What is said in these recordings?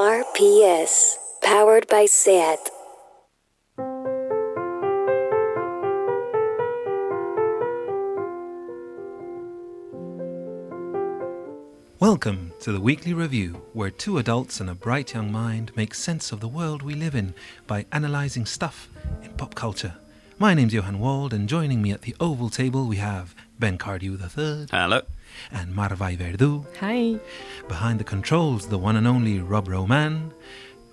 RPS, powered by SAT. Welcome to the weekly review, where two adults and a bright young mind make sense of the world we live in by analysing stuff in pop culture. My name's Johan Wald, and joining me at the oval table we have Ben Cardew III Hello. and Marvai Verdu. Hi. Behind the controls, the one and only Rob Roman,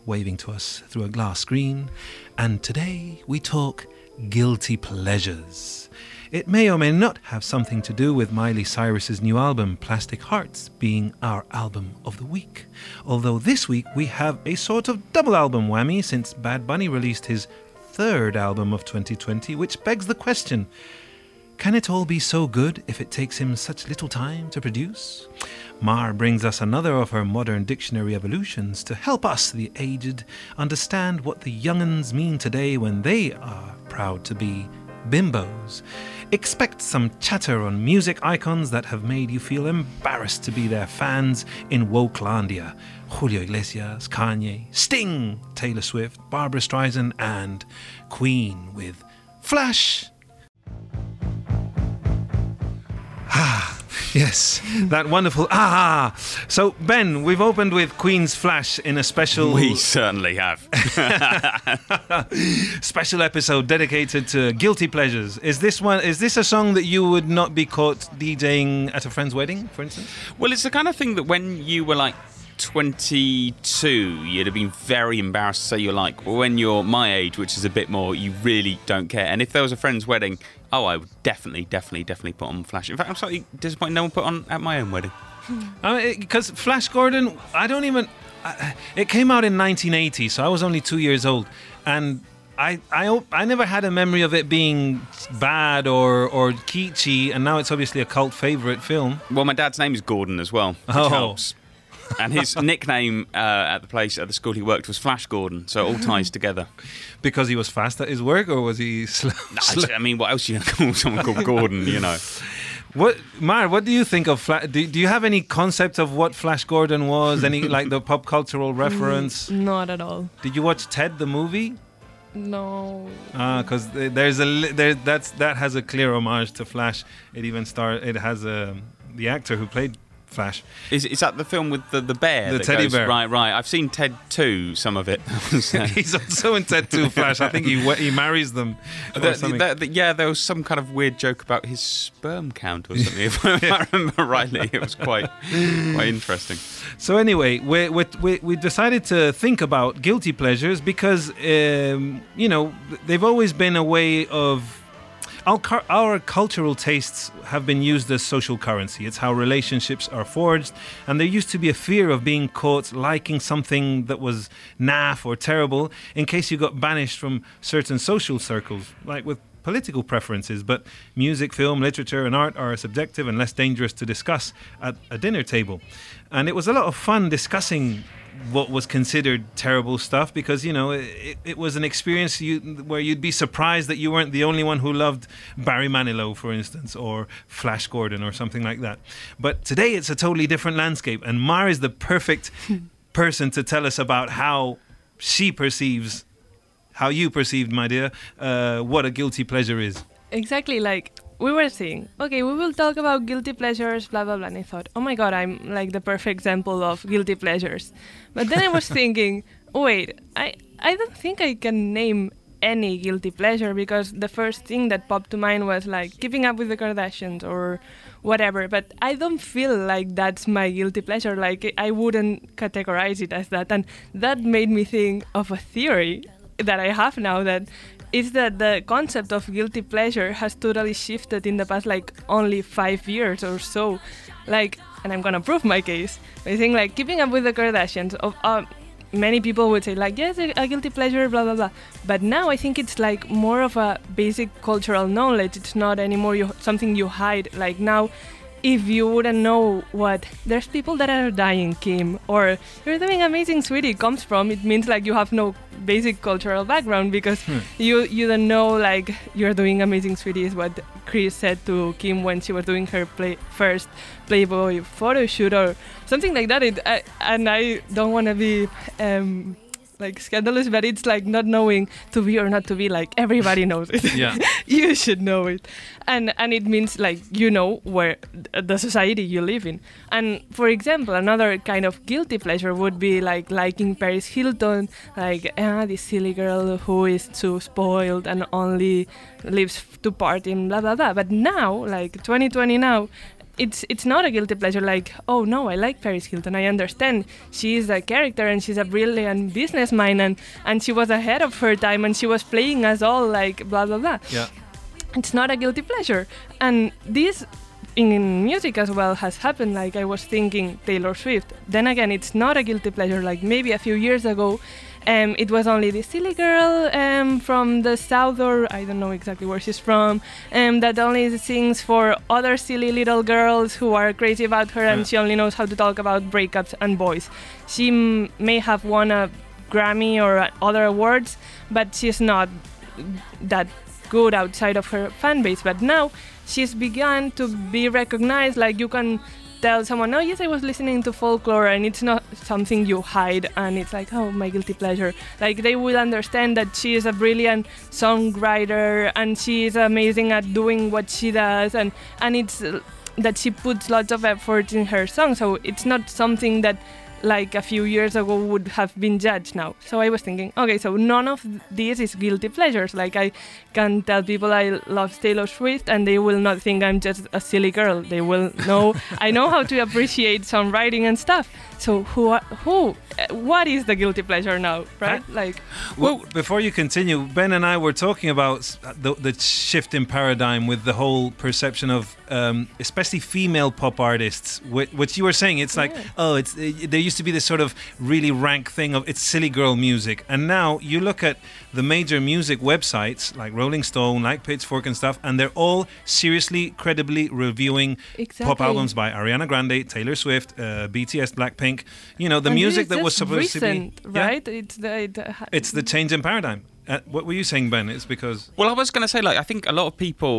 waving to us through a glass screen. And today we talk guilty pleasures. It may or may not have something to do with Miley Cyrus's new album, Plastic Hearts, being our album of the week. Although this week we have a sort of double album whammy since Bad Bunny released his third album of 2020, which begs the question can it all be so good if it takes him such little time to produce? Mar brings us another of her modern dictionary evolutions to help us, the aged, understand what the younguns mean today when they are proud to be bimbos. Expect some chatter on music icons that have made you feel embarrassed to be their fans in Wokelandia. Julio Iglesias, Kanye, Sting, Taylor Swift, Barbra Streisand, and Queen with Flash. Ah, yes, that wonderful ah. So, Ben, we've opened with Queen's Flash in a special We certainly have. special episode dedicated to guilty pleasures. Is this one? Is this a song that you would not be caught DJing at a friend's wedding, for instance? well, it's the kind of thing that when you were like 22, you'd have been very embarrassed to say you're like. Well, when you're my age, which is a bit more, you really don't care. And if there was a friend's wedding, oh, I would definitely, definitely, definitely put on Flash. In fact, I'm slightly disappointed no one put on at my own wedding. Because Flash Gordon, I don't even. I, it came out in 1980, so I was only two years old, and I, I, I never had a memory of it being bad or or kitschy, and now it's obviously a cult favorite film. Well, my dad's name is Gordon as well, which Oh. helps. And his nickname uh, at the place at the school he worked was Flash Gordon, so it all ties together. Because he was fast at his work, or was he slow? slow? I mean, what else are you going to call someone called Gordon? You know. What, Mar? What do you think of Flash? Do, do you have any concept of what Flash Gordon was? Any like the pop cultural reference? Mm, not at all. Did you watch Ted the movie? No. Ah, because there's a there that's that has a clear homage to Flash. It even star it has a the actor who played Flash. Is, is that the film with the, the bear? The teddy goes- bear. Right, right. I've seen Ted 2, some of it. He's also in Ted 2 Flash. I think he he marries them. The- the- yeah, there was some kind of weird joke about his sperm count or something, if I remember rightly. It was quite quite interesting. So anyway, we, we, we, we decided to think about guilty pleasures because um, you know they've always been a way of our, cultural tastes have been used as social currency. It's how relationships are forged, and there used to be a fear of being caught liking something that was naff or terrible in case you got banished from certain social circles, like with political preferences, but music, film, literature, and art are subjective and less dangerous to discuss at a dinner table. And it was a lot of fun discussing what was considered terrible stuff because you know it, it was an experience you, where you'd be surprised that you weren't the only one who loved Barry Manilow, for instance, or Flash Gordon or something like that. But today it's a totally different landscape, and Mar is the perfect person to tell us about how she perceives how you perceived, my dear, uh, what a guilty pleasure is. Exactly like we were saying, okay, we will talk about guilty pleasures, blah, blah, blah. And I thought, oh my God, I'm like the perfect example of guilty pleasures. But then I was thinking, wait, I, I don't think I can name any guilty pleasure because the first thing that popped to mind was like keeping up with the Kardashians or whatever. But I don't feel like that's my guilty pleasure. Like I wouldn't categorize it as that. And that made me think of a theory that I have now that is that the concept of guilty pleasure has totally shifted in the past like only five years or so. Like, and I'm gonna prove my case. I think like keeping up with the Kardashians. Of uh, many people would say like yes, a, a guilty pleasure, blah blah blah. But now I think it's like more of a basic cultural knowledge. It's not anymore you, something you hide. Like now, if you wouldn't know what there's people that are dying, Kim, or you're doing amazing, sweetie, comes from, it means like you have no basic cultural background because Hmm. you you don't know like you're doing amazing, sweetie is what Kris said to Kim when she was doing her play, first Playboy photo shoot or something like that. It, I, and I don't want to be. Um, like scandalous, but it's like not knowing to be or not to be. Like everybody knows it. Yeah. you should know it and and it means like you know where the society you live in and for example another kind of guilty pleasure would be like liking paris hilton like ah this silly girl who is too spoiled and only lives to party and blah blah blah but now like 2020 now it's it's not a guilty pleasure like oh no i like paris hilton i understand. She is a character and she's a brilliant business mind and and she was ahead of her time and she was playing us all like blah blah blah. Yeah. it's not a guilty pleasure. And this in music as well has happened like i was thinking taylor swift. Then again it's not a guilty pleasure like maybe a few years ago um, it was only this silly girl um, from the south or i don't know exactly where she's from um, that only sings for other silly little girls who are crazy about her Yeah. and she only knows how to talk about breakups and boys she m- may have won a grammy or other awards but she's not that good outside of her fan base but now she's begun to be recognized like you can tell someone oh yes i was listening to folklore and it's not something you hide. And it's like oh my guilty pleasure. Like they will understand that she is a brilliant songwriter and she is amazing at doing what she does and and it's uh, that she puts lots of effort in her song. So it's not something that like a few years ago would have been judged now. So I was thinking, okay, so none of these is guilty pleasures. Like I can tell people I love Taylor Swift and they will not think I'm just a silly girl. They will know I know how to appreciate songwriting and stuff. So who are, who uh, what is the guilty pleasure now, right? Like Well, before you continue, Ben and I were talking about the, the shift in paradigm with the whole perception of, um, especially female pop artists. Which, which you were saying, it's like, Yeah. oh, it's uh, there used to be this sort of really rank thing of it's silly girl music, and now you look at the major music websites like Rolling Stone, like Pitchfork and stuff, and they're all seriously, credibly reviewing pop albums by Ariana Grande, Taylor Swift, uh, BTS, Blackpink. You know, the and music that was supposed recent, to be Yeah. right? It's the it, uh, It's the change in paradigm. Uh, what were you saying, Ben? It's because Well, I was going to say, like, I think a lot of people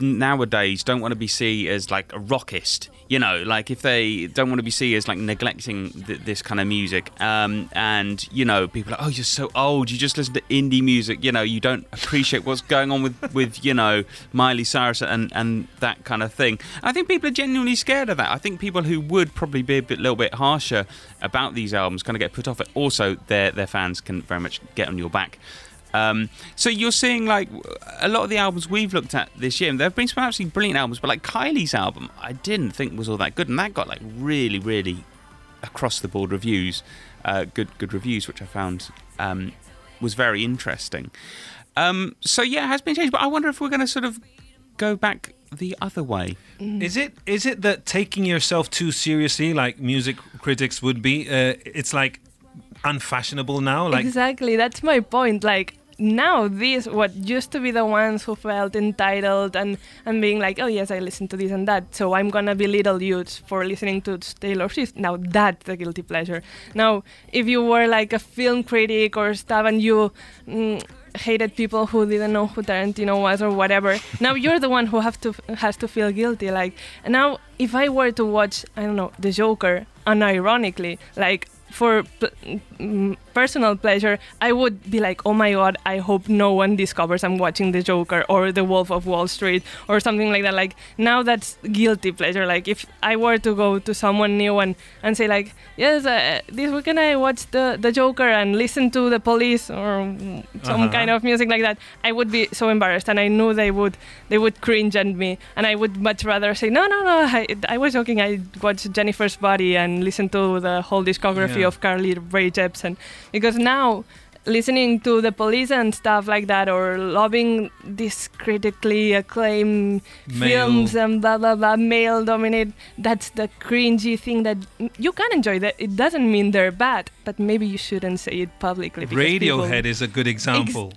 nowadays don't want to be seen as like a rockist. You know, like if they don't want to be seen as like neglecting th- this kind of music. Um, and you know, people are, oh, you're so old. You just listen to indie music. You know, you don't appreciate what's going on with with you know Miley Cyrus and and that kind of thing. I think people are genuinely scared of that. I think people who would probably be a bit, little bit harsher about these albums kind of get put off it. Also, their their fans can very much get on your back. Um, so you're seeing like a lot of the albums we've looked at this year, and there have been some absolutely brilliant albums, but like Kylie's album, I didn't think was all that good, and that got like really, really across the board reviews, uh, good good reviews, which I found um, was very interesting. Um, so yeah, it has been changed, but I wonder if we're going to sort of go back the other way. is it is it that taking yourself too seriously, like music critics would be, uh, it's like unfashionable now? Like exactly that's my point like now these what used to be the ones who felt entitled and and being like oh yes i listen to this and that so i'm gonna belittle you for listening to taylor swift. Now that's the guilty pleasure. Now if you were like a film critic or stuff and you mm, hated people who didn't know who tarantino was or whatever now you're the one who have to has to feel guilty like now if i were to watch i don't know the joker unironically like for mm, personal pleasure, I would be like, oh my god, I hope no one discovers I'm watching The Joker or The Wolf of Wall Street or something like that. Like now that's guilty pleasure. Like if I were to go to someone new and, and say like, yes, uh, this weekend I watched the the Joker and listen to the Police or some Uh-huh. kind of music like that, I would be so embarrassed and I knew they would they would cringe at me and I would much rather say no no no I, I was joking I watched Jennifer's Body and listened to the whole discography Yeah. of Carly Rae Jepsen because now listening to the police and stuff like that or loving these critically acclaimed Male. films and blah blah blah male dominate that's the cringy thing that you can enjoy that it doesn't mean they're bad but maybe you shouldn't say it publicly Radiohead is a good example.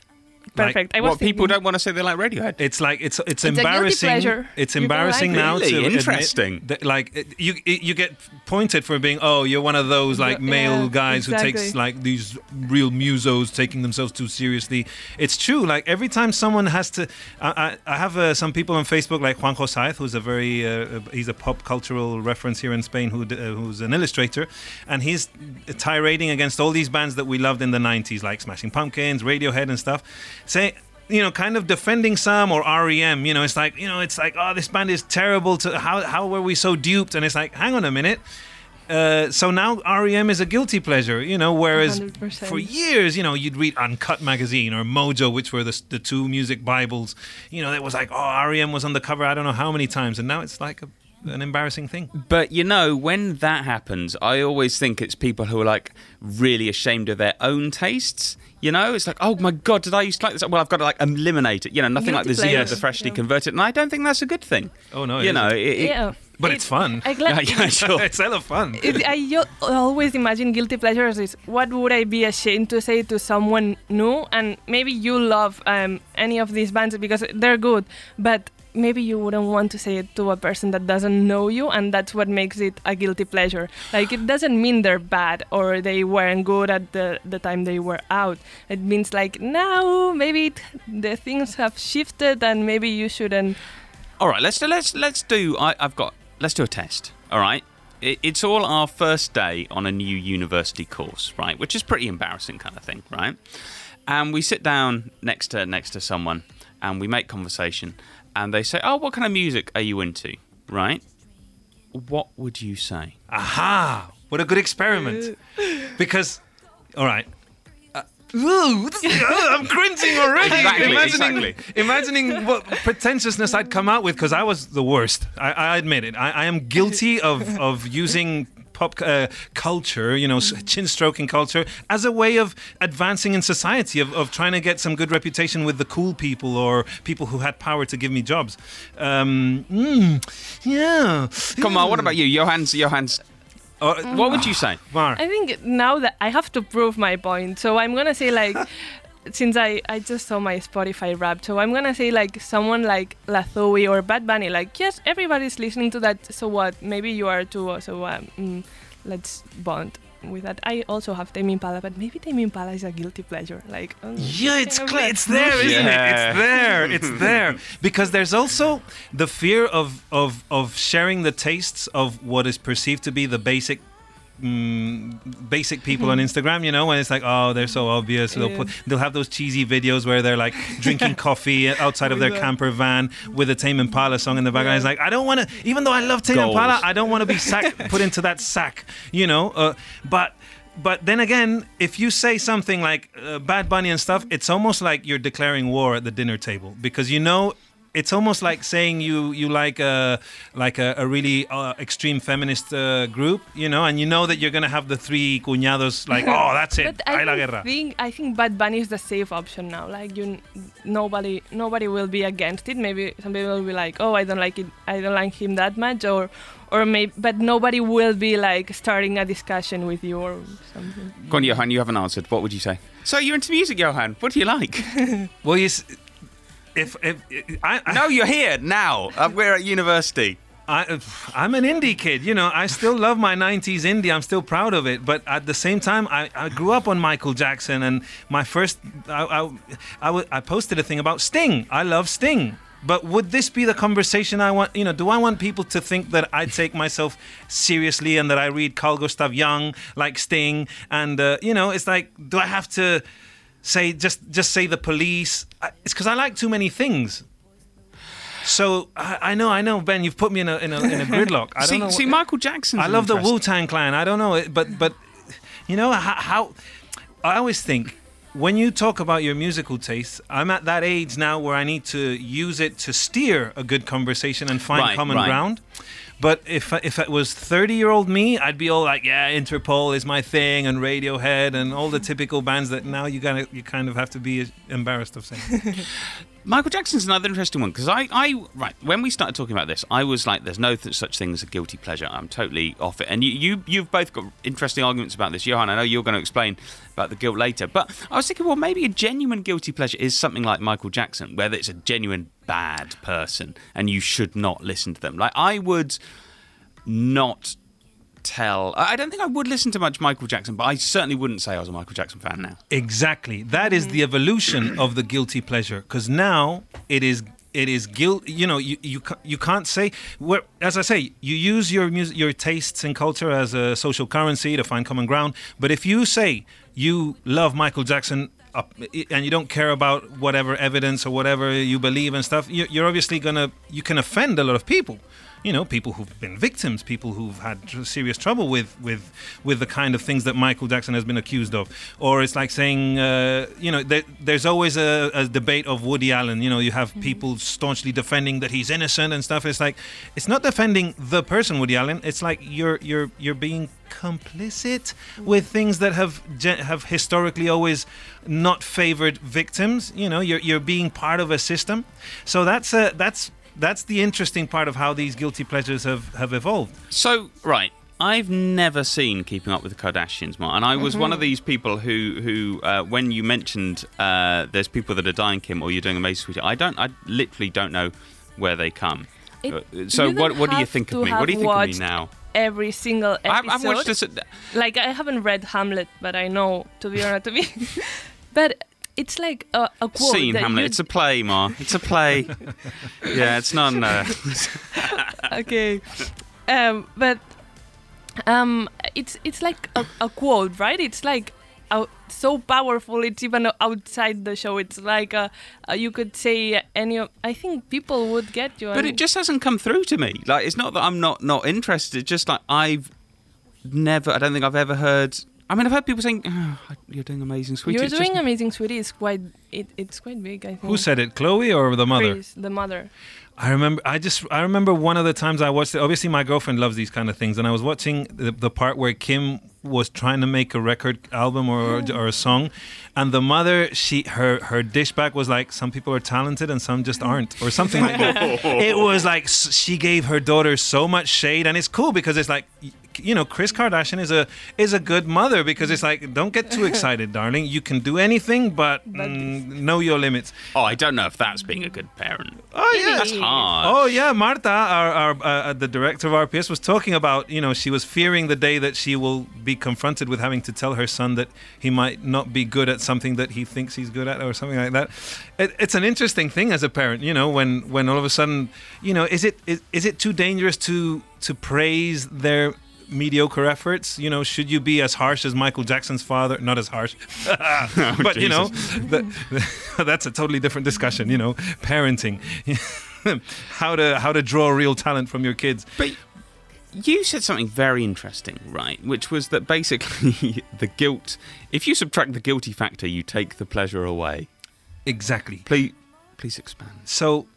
Perfect. I was What people don't want to say they like Radiohead. It's like it's it's, It's a embarrassing. pleasure. It's You embarrassing like now Really? to admit Interesting. that, like it- you it- you get pointed for being oh you're one of those like Yeah, male guys who takes like these real musos taking themselves too seriously. It's true. Like every time someone has to, I I, I have uh, some people on Facebook like Juanjo Saez, who's a very uh, he's a pop cultural reference here in Spain who uh, who's an illustrator, and he's tirading against all these bands that we loved in the 90s like Smashing Pumpkins, Radiohead, and stuff. Say you know, kind of defending some or REM. You know, it's like you know, it's like oh, this band is terrible. To how how were we so duped? And it's like, hang on a minute. Uh, so now REM is a guilty pleasure, you know. Whereas 100%. for years, you know, you'd read Uncut magazine or Mojo, which were the, the two music bibles. You know, it was like, oh, REM was on the cover. I don't know how many times, and now it's like a, an embarrassing thing. But you know, when that happens, I always think it's people who are like really ashamed of their own tastes. You know, it's like, oh my god, did I used to like this? Well, I've got to like eliminate it. You know, nothing like the Guilty Zia, the freshly Yeah. converted, and I don't think that's a good thing. Oh, no, it you know, it, it- yeah. But it's fun. I glad, yeah, yeah, sure. it's hella fun. it, I always imagine guilty pleasures is what would I be ashamed to say to someone new? And maybe you love um, any of these bands because they're good, but maybe you wouldn't want to say it to a person that doesn't know you, and that's what makes it a guilty pleasure. Like it doesn't mean they're bad or they weren't good at the, the time they were out. It means like now maybe the things have shifted and maybe you shouldn't. All right, let's let's let's do. I, I've got. Let's do a test. All right. It, it's all our first day on a new university course, right? Which is pretty embarrassing, kind of thing, right? And we sit down next to next to someone, and we make conversation, and they say, "Oh, what kind of music are you into?" Right? What would you say? Aha! What a good experiment. Because, all right. Uh, ooh, is- uh, I'm cringing already. Exactly, imagining, exactly. imagining what pretentiousness I'd come out with because I was the worst. I, I admit it. I, I am guilty of, of using pop uh, culture, you know, chin stroking culture, as a way of advancing in society, of, of trying to get some good reputation with the cool people or people who had power to give me jobs. Um, mm, yeah. Come on, what about you, Johannes? Johannes, Uh, what would you say? Mar. I think now that I have to prove my point, so I'm gonna say like, since I I just saw my Spotify rap, so I'm gonna say like someone like La Zowi or Bad Bunny, like yes, everybody's listening to that. So what? Maybe you are too. So um, mm, let's bond with that. I also have Tame Impala, but maybe Tame Impala is a guilty pleasure. Like um, Yeah, it's kind cl- it's there, isn't Yeah. it? It's there. It's there. Because there's also the fear of of of sharing the tastes of what is perceived to be the basic. Mm, basic people on Instagram, you know, when it's like, oh, they're so obvious. They'll put, they'll have those cheesy videos where they're like drinking coffee outside of their camper van with a Tame Impala song in the background. It's like, I don't want to, even though I love Tame Goals. Impala, I don't want to be sack, put into that sack, you know. Uh, but but then again, if you say something like uh, Bad Bunny and stuff, it's almost like you're declaring war at the dinner table because you know. It's almost like saying you you like a like a, a really uh, extreme feminist uh, group, you know, and you know that you're gonna have the three cuñados like, oh, that's it, But ay la I guerra. think I think Bad Bunny is the safe option now. Like you, nobody nobody will be against it. Maybe some people will be like, oh, I don't like it. I don't like him that much, or or maybe, but nobody will be like starting a discussion with you or something. Go on, Johan. You haven't answered. What would you say? So you're into music, Johan. What do you like? Well, you, s- if if I, I no, you're here now. Uh, we're at university. I, I'm an indie kid, you know. I still love my '90s indie. I'm still proud of it. But at the same time, I, I grew up on Michael Jackson, and my first, I, I, I, w- I posted a thing about Sting. I love Sting. But would this be the conversation I want? You know, do I want people to think that I take myself seriously and that I read Carl Gustav Jung like Sting? And uh, you know, it's like, do I have to say just just say the police? It's because I like too many things. So I, I know, I know, Ben. You've put me in a in a, in a gridlock. I don't see, know. see, what- Michael Jackson. I love the Wu Tang Clan. I don't know, it- but but you know how, how I always think when you talk about your musical tastes, I'm at that age now where I need to use it to steer a good conversation and find Right, common right. ground. But if if it was 30 year old me, I'd be all like, yeah, Interpol is my thing, and Radiohead, and all the typical bands that now you gotta you kind of have to be embarrassed of saying. Michael Jackson's another interesting one because I, I, right when we started talking about this, I was like, "There's no th- such thing as a guilty pleasure." I'm totally off it. And you, you, you've both got interesting arguments about this, Johan. I know you're going to explain about the guilt later, but I was thinking, well, maybe a genuine guilty pleasure is something like Michael Jackson, whether it's a genuine bad person and you should not listen to them. Like I would not tell. I don't think I would listen to much Michael Jackson, but I certainly wouldn't say I was a Michael Jackson fan now. Exactly. That is the evolution mm-hmm. of the guilty pleasure because now it is it is guilt you know you you, you can't say where as i say you use your music your tastes and culture as a social currency to find common ground but if you say you love michael jackson up, and you don't care about whatever evidence or whatever you believe and stuff you- you're obviously gonna you can offend a lot of people you know people who've been victims people who've had tr- serious trouble with with with the kind of things that Michael Jackson has been accused of. Or it's like saying uh, you know there, there's always a, a debate of Woody Allen. You know you have people staunchly defending that he's innocent and stuff. It's like it's not defending the person Woody Allen. It's like you're you're you're being complicit with things that have have historically always not favored victims. You know you're you're being part of a system. So that's a that's that's the interesting part of how these guilty pleasures have, have evolved. So, right. I've never seen Keeping Up with the Kardashians, Mark, and I was one of these people who, who uh, when you mentioned uh, there's people that are dying, Kim, or you're doing Amazing Sweetie, I don't, I literally don't know where they come. It- Uh, so, what, don't what do you think of me? What do you think of me now? Every single I, episode. I've watched this. like I haven't read Hamlet, but I know to be or not to be. but it's like a, a quote that Hamlet. It's a play, Ma. It's a play. yeah, it's not. Uh, okay, um, but um, it's it's like a, a quote, right? It's like out, so powerful. It's even outside the show. It's like uh uh you could say any. of- I think people would get you. but it just hasn't come through to me. Like, it's not that I'm not not interested. It's just like I've never. I don't think I've ever heard. I mean, I've heard people saying, oh, "You're doing amazing, sweetie." You're doing just- amazing, sweetie. It's quite it, it's quite big. I think. Who said it, Khloé or the mother? Kris, the mother. I remember. I just. I remember one of the times I watched it. Obviously, my girlfriend loves these kind of things, and I was watching the, the part where Kim was trying to make a record album or or a song, and the mother, she her her dish back was like, some people are talented and some just aren't, or something like that. it was like she gave her daughter so much shade, and it's cool because it's like. You know, Kris Kardashian is a is a good mother because it's like, don't get too excited, darling. You can do anything, but mm, know your limits. Oh, I don't know if that's being a good parent. Oh yeah, That's hard. Oh yeah, Marta, our, our uh, the director of RPS, was talking about you know she was fearing the day that she will be confronted with having to tell her son that he might not be good at something that he thinks he's good at or something like that. It, it's an interesting thing as a parent, you know, when when all of a sudden, you know, is it is, is it too dangerous to to praise their mediocre efforts? You know should you be as harsh as michael jackson's father? Not as harsh but you know that, that's a totally different discussion you know parenting. How to how to draw real talent from your kids. But you said something very interesting, right? Which was that basically the guilt, if you subtract the guilty factor, you take the pleasure away. exactly Please, please expand. so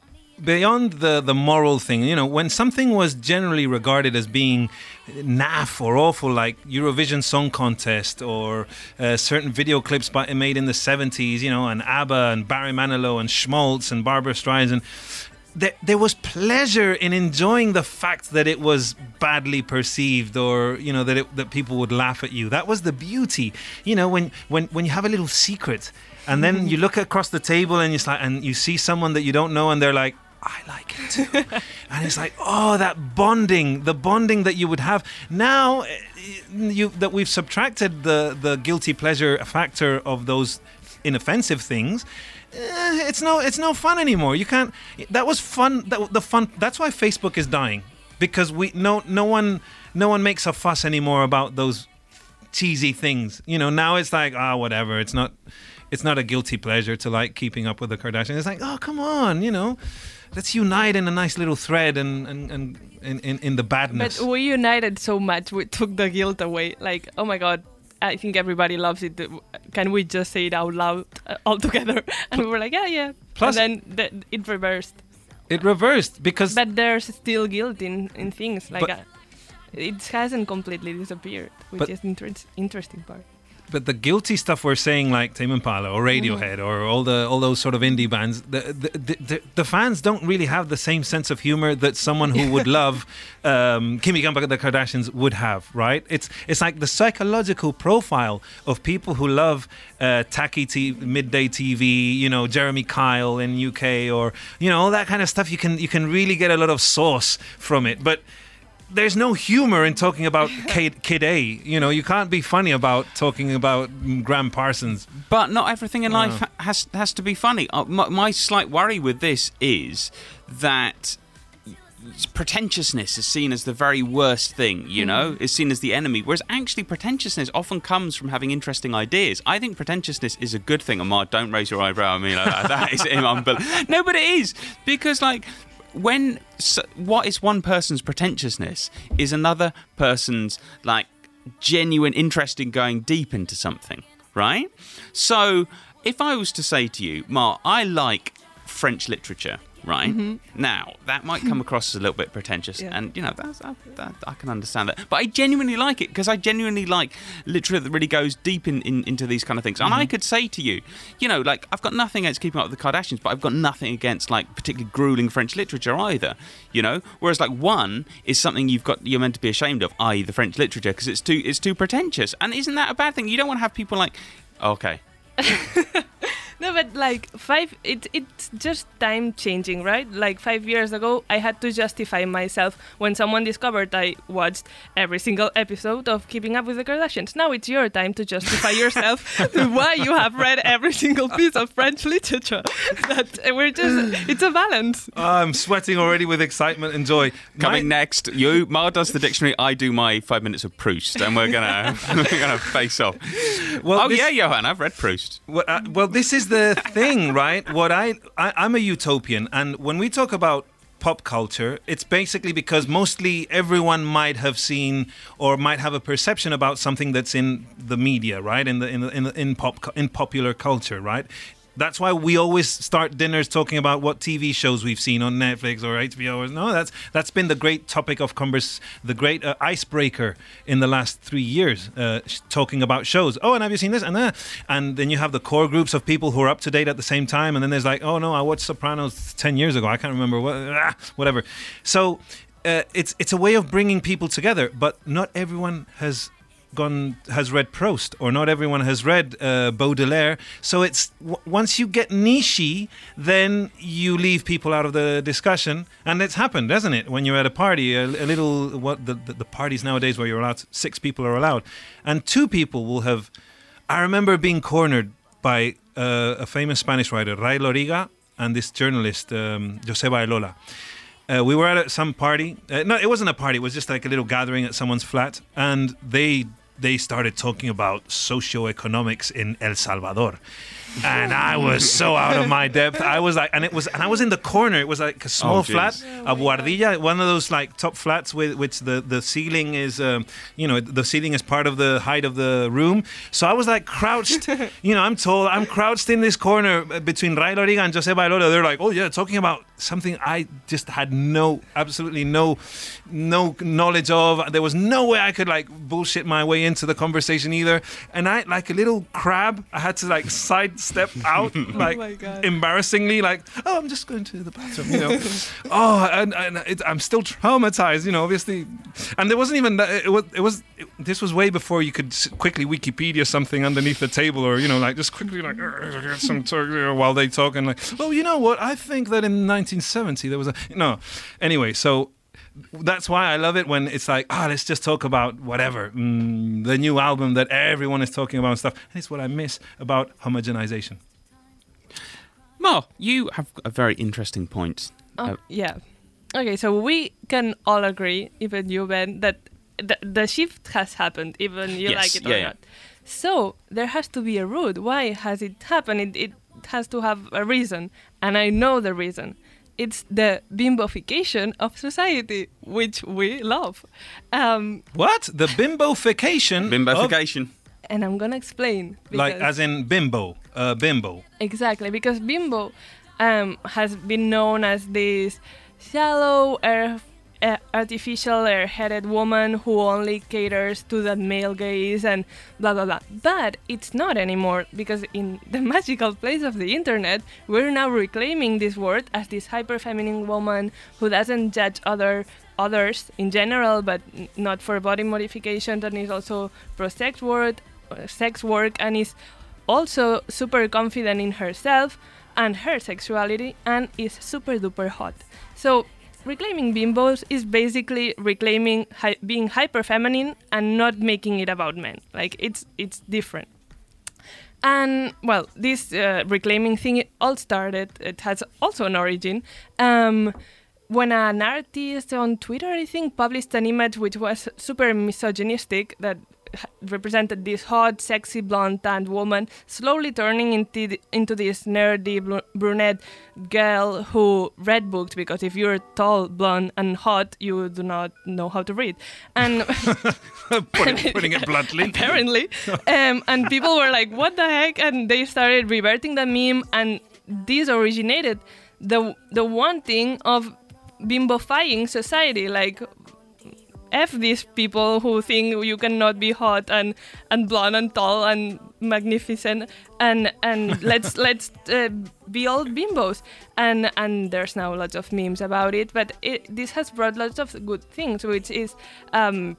beyond the the moral thing you know when something was generally regarded as being naff or awful like eurovision song contest or uh, certain video clips by, made in the 70s you know and abba and barry manilow and schmaltz and barbra streisand there, there was pleasure in enjoying the fact that it was badly perceived or you know that it, that people would laugh at you that was the beauty you know when when when you have a little secret and then you look across the table and you like and you see someone that you don't know and they're like I like it too. and it's like, oh, that bonding, the bonding that you would have. Now, eh, you that we've subtracted the the guilty pleasure factor of those inoffensive things. Eh, It's no, it's no fun anymore. You can't. That was fun. That, the fun. That's why Facebook is dying because we no no one no one makes a fuss anymore about those cheesy things. You know, now it's like, ah, whatever. It's not it's not a guilty pleasure to like keeping up with the Kardashians. It's like, oh, come on, you know, let's unite in a nice little thread and and, and in, in, in the badness. But we united so much, we took the guilt away. Like, oh my god, I think everybody loves it. Can we just say it out loud uh, all together? And we were like, yeah, yeah. Plus- and then the, it reversed. It reversed because but there's still guilt in, in things like But- uh, it hasn't completely disappeared, which is inter- interesting part. But the guilty stuff we're saying like Tame Impala or Radiohead or all the all those sort of indie bands the the, the, the fans don't really have the same sense of humor that someone who would love um, Kimmy Gamba the Kardashians would have right? It's it's like the psychological profile of people who love uh, tacky t- midday TV you know Jeremy Kyle in UK or you know all that kind of stuff. You can you can really get a lot of sauce from it. But there's no humor in talking about Kid, Kid A. You know, you can't be funny about talking about mm, Gram Parsons. But not everything in life Oh. ha- has has to be funny. Uh, my, my slight worry with this is that pretentiousness is seen as the very worst thing, you know, is seen as the enemy. Whereas actually, pretentiousness often comes from having interesting ideas. I think pretentiousness is a good thing. Amar, don't raise your eyebrow at me like that. That is unbelievable. No, but it is because like. When s what is one person's pretentiousness is another person's like genuine interest in going deep into something, right? So if I was to say to you, Mark, I like French literature, right? Mm-hmm. Now, that might come across as a little bit pretentious, Yeah. and you know, that's, that, that, I can understand that. But I genuinely like it because I genuinely like literature that really goes deep in, in, into these kind of things. And I mm-hmm. could say to you, you know, like, I've got nothing against keeping up with the Kardashians, but I've got nothing against, like, particularly grueling French literature either, you know? Whereas, like, one is something you've got, you're meant to be ashamed of, i.e., the French literature, because it's too, it's too pretentious. And isn't that a bad thing? You don't want to have people like, okay. No, but like five, it, it's just time changing, right? Like five years ago, I had to justify myself when someone discovered I watched every single episode of Keeping Up with the Kardashians. Now it's your time to justify yourself to why you have read every single piece of French literature. That we're just, it's a balance. Oh, I'm sweating already with excitement and joy. Coming My- next, you Mar does the dictionary. I do my five minutes of Proust, and we're gonna we're gonna face off. Well, oh this- yeah, Johan, I've read Proust. Well, uh, well, this is the thing, right? What I, I I'm a utopian, and when we talk about pop culture, it's basically because mostly everyone might have seen or might have a perception about something that's in the media, right? In the in the, in, the, in pop in popular culture, right? That's why we always start dinners talking about what TV shows we've seen on Netflix or HBO. Or, no, that's that's been the great topic of converse, the great uh, icebreaker in the last three years, uh, sh- talking about shows. Oh, and have you seen this? And uh, and then you have the core groups of people who are up to date at the same time, and then there's like, oh no, I watched Sopranos ten years ago. I can't remember what, ah, whatever. So uh, it's it's a way of bringing people together, but not everyone has gone has read Proust or not everyone has read uh, Baudelaire so it's w- once you get nichey then you leave people out of the discussion and it's happened hasn't it when you're at a party a, a little what the, the, the parties nowadays where you're allowed six people are allowed and two people will have I remember being cornered by uh, a famous Spanish writer Ray Loriga and this journalist um, Joseba Elola uh, we were at some party. Uh, no, it wasn't a party. It was just like a little gathering at someone's flat, and they they started talking about socioeconomics in El Salvador. And I was so out of my depth. I was like, and it was, and I was in the corner. It was like a small Oh, flat, jeez. a guardilla, one of those like top flats with which the the ceiling is, um, you know, the ceiling is part of the height of the room. So I was like crouched. you know, I'm tall. I'm crouched in this corner between Ray Loriga and Joseba Elola. They're like, oh yeah, talking about something I just had no, absolutely no, no knowledge of. There was no way I could like bullshit my way into the conversation either. And I, like a little crab, I had to like sidestep oh out, like God. embarrassingly, like, oh, I'm just going to the bathroom, you know. oh, and, and it, I'm still traumatized, you know, obviously. And there wasn't even that. It was. It was. It, this was way before you could quickly Wikipedia something underneath the table, or you know, like just quickly like some talk, while they talk and like, well, you know what? I think that in 1970 there was a no. Anyway, so that's why I love it when it's like, ah, let's just talk about whatever, mm, the new album that everyone is talking about and stuff. And it's what I miss about homogenization. Mar, you have a very interesting point. Oh, Uh, yeah. Okay, so we can all agree, even you, Ben, that the, the shift has happened, even you Yes, like it or yeah, yeah. not. So there has to be a root. Why has it happened? It, it has to have a reason, and I know the reason. It's the bimbofication of society, which we love. Um, What the bimbofication? of- Bimbofication. and I'm gonna explain. like as in bimbo, uh, bimbo. Exactly, because bimbo, um, has been known as this shallow, air, artificial, air-headed woman who only caters to that male gaze and blah blah blah. But it's not anymore because in the magical place of the internet, we're now reclaiming this word as this hyper-feminine woman who doesn't judge other others in general, but not for body modification, and is also pro sex work, uh, sex work, and is also super confident in herself and her sexuality, and is super duper hot. So reclaiming bimbos is basically reclaiming hi- being hyper feminine and not making it about men. Like it's it's different. And well, this uh, reclaiming thing all started. It has also an origin. Um, when an artist on Twitter, I think, published an image which was super misogynistic that represented this hot, sexy, blonde, tanned woman slowly turning into into this nerdy bl- brunette girl who read books because if you're tall, blonde, and hot, you do not know how to read. And putting, putting it bluntly. apparently. um, and people were like, "What the heck?" And they started reverting the meme, and this originated the the one thing of bimbofying society, like. F these people who think you cannot be hot and, and blonde and tall and magnificent and and let's let's uh, be all bimbos. And and there's now lots of memes about it but it, this has brought lots of good things which is um,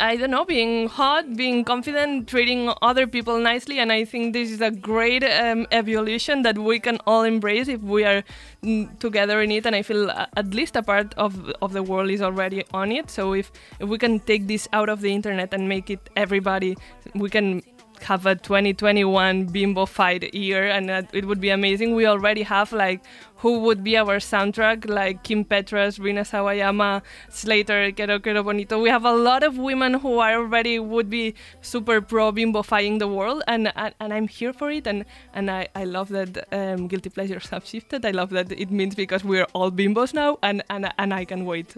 I don't know, being hot, being confident, treating other people nicely, and I think this is a great um, evolution that we can all embrace if we are mm, together in it. And I feel uh, at least a part of of the world is already on it. So if if we can take this out of the internet and make it everybody, we can have a 2021 bimbo fight year and uh, it would be amazing we already have like who would be our soundtrack like kim petras rina sawayama slayyyter kero kero bonito we have a lot of women who are already would be super pro bimbofying the world and and, and i'm here for it and and i, I love that um, guilty pleasures have shifted i love that it means because we're all bimbos now and and, and i can wait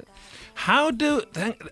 How do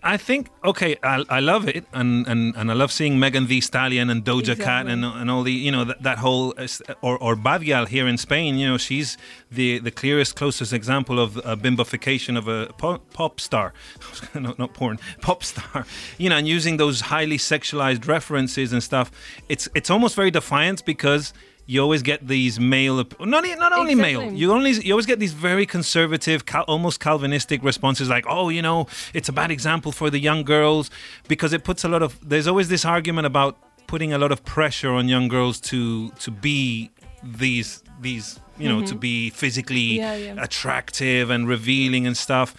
I think? Okay, I, I love it, and, and, and I love seeing Megan Thee Stallion and Doja Cat and and all the you know that, that whole uh, or or Bad Gyal here in Spain. You know, she's the the clearest, closest example of a bimbofication of a pop, pop star, no, not porn, pop star. You know, and using those highly sexualized references and stuff. It's it's almost very defiant because. You always get these male, not not only male you only you always get these very conservative, cal- almost Calvinistic responses like, "Oh, you know, it's a bad example for the young girls," because it puts a lot of. There's always this argument about putting a lot of pressure on young girls to to be these these you know to be physically Yeah, yeah. attractive and revealing and stuff.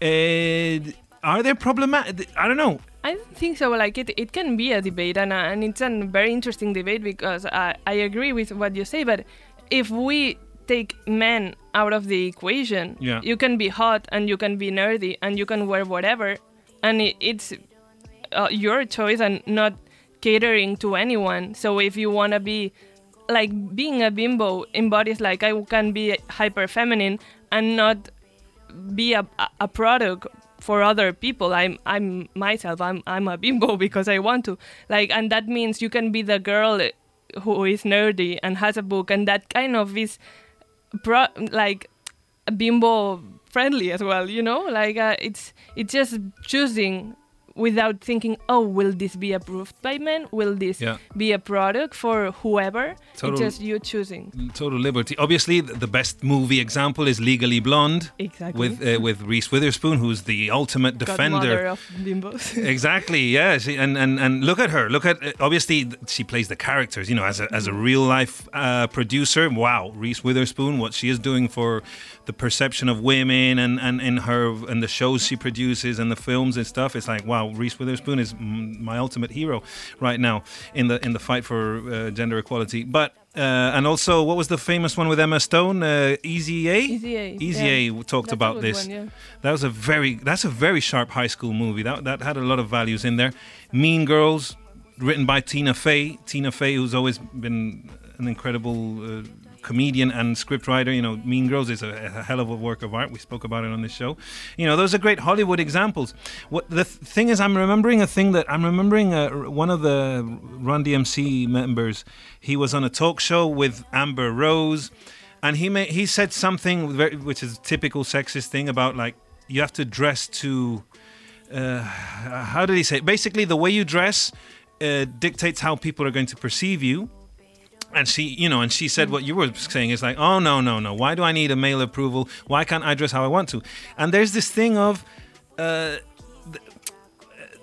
Uh, are there problematic? I don't know. I don't think so. Like it, it can be a debate, and uh, and it's a very interesting debate because I I agree with what you say. But if we take men out of the equation, Yeah. you can be hot and you can be nerdy and you can wear whatever, and it, it's uh, your choice and not catering to anyone. So if you wanna be like being a bimbo embodies like I can be hyper feminine and not be a, a- product for other people. I'm i'm myself i'm i'm a bimbo because i want to. Like and that means you can be the girl who is nerdy and has a book and that kind of is pro like bimbo friendly as well you know? Like uh, it's it's just choosing without thinking oh will this be approved by men will this Yeah. be a product for whoever Total- it's just you choosing Total liberty. Obviously, the best movie example is Legally Blonde. Exactly. With uh, with Reese Witherspoon, who's the ultimate defender. godmother of bimbos exactly yeah she, and, and and look at her look at uh, obviously she plays the characters you know as a, as a real life uh, producer wow reese witherspoon what she is doing for the perception of women and and in her and the shows she produces and the films and stuff it's like wow reese witherspoon is my ultimate hero right now in the in the fight for uh, gender equality but uh, and also, what was the famous one with Emma Stone? Uh, Easy A. Easy A, Easy yeah. A talked That's about this. one, yeah. That was a very that's a very sharp high school movie. That that had a lot of values in there. Mean Girls, written by Tina Fey. Tina Fey, who's always been an incredible uh, comedian and scriptwriter. You know, Mean Girls is a, a hell of a work of art. We spoke about it on this show. You know, those are great Hollywood examples. What the th- thing is, I'm remembering a thing that I'm remembering. Uh, one of the Run DMC members. He was on a talk show with Amber Rose and he may, he said something very, which is a typical sexist thing about like you have to dress to. Uh, how did he say? it? Basically, the way you dress uh, dictates how people are going to perceive you. And she, you know, and she said what you were saying is like, oh no, no, no. Why do I need a male approval? Why can't I dress how I want to? And there's this thing of, uh, the,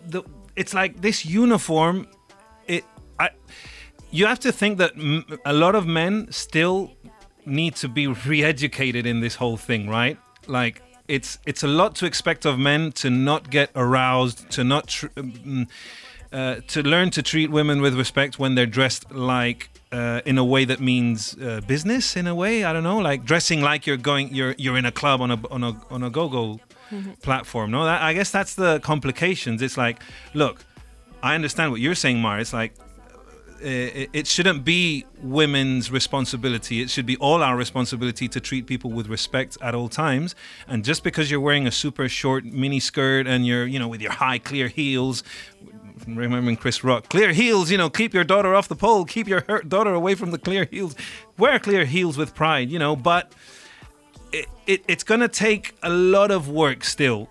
the it's like this uniform. It, I, you have to think that a lot of men still need to be re-educated in this whole thing, right? Like it's it's a lot to expect of men to not get aroused, to not tr- mm, uh, to learn to treat women with respect when they're dressed like uh, in a way that means uh, business in a way? I don't know like dressing like you're going you're you're in a club on a on a on a go-go platform no? That, I guess that's the complications. It's like look I understand what you're saying Mar. It's like uh, it, it shouldn't be women's responsibility. It should be all our responsibility to treat people with respect at all times. And just because you're wearing a super short mini skirt and you're, you know, with your high clear heels, remembering Chris Rock, clear heels, you know, keep your daughter off the pole, keep your daughter away from the clear heels. Wear clear heels with pride, you know, but it, it, it's going to take a lot of work still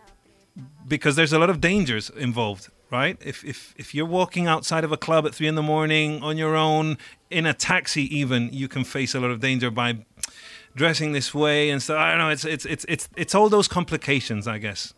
because there's a lot of dangers involved right? If, if if you're walking outside of a club at three in the morning on your own in a taxi even you can face a lot of danger by dressing this way and so i don't know it's it's it's it's, it's all those complications i guess.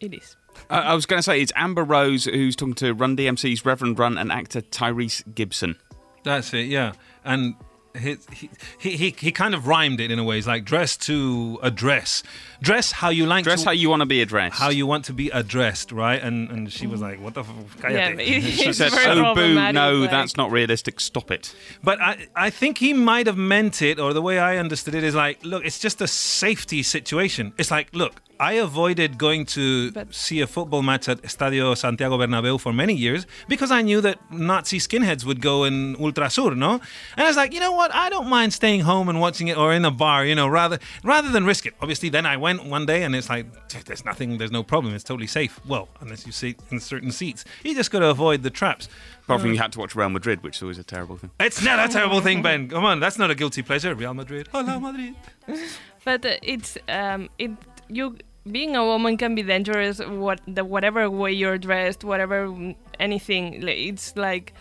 It is. Uh, I was going to say it's Amber Rose who's talking to Run DMC's Reverend Run and actor Tyrese Gibson. that's it yeah and he, he, he, he, he kind of rhymed it in a way. It's like dress to address. Dress how you like Dress to, how you want to be addressed. how you want to be addressed, right? And and she was like, "What the? F- Yeah, cállate." but it- She said, very "Oh, boo! No, like- that's not realistic. Stop it." But I, I think he might have meant it, or the way I understood it is like, look, it's just a safety situation. It's like, look, I avoided going to But- see a football match at Estadio Santiago Bernabeu for many years because I knew that Nazi skinheads would go in Ultrasur, no? And I was like, you know what? I don't mind staying home and watching it or in a bar, you know, rather rather than risk it. Obviously, then I went one day and it's like, there's nothing, there's no problem. It's totally safe. Well, unless you sit in certain seats. You just got to avoid the traps. Apart from you had to watch Real Madrid, which is always a terrible thing. It's not a terrible thing, Ben. Come on, that's not a guilty pleasure. Real Madrid. Hola, Madrid. But uh, it's um, it you being a woman can be dangerous. What the whatever way you're dressed, whatever anything. It's like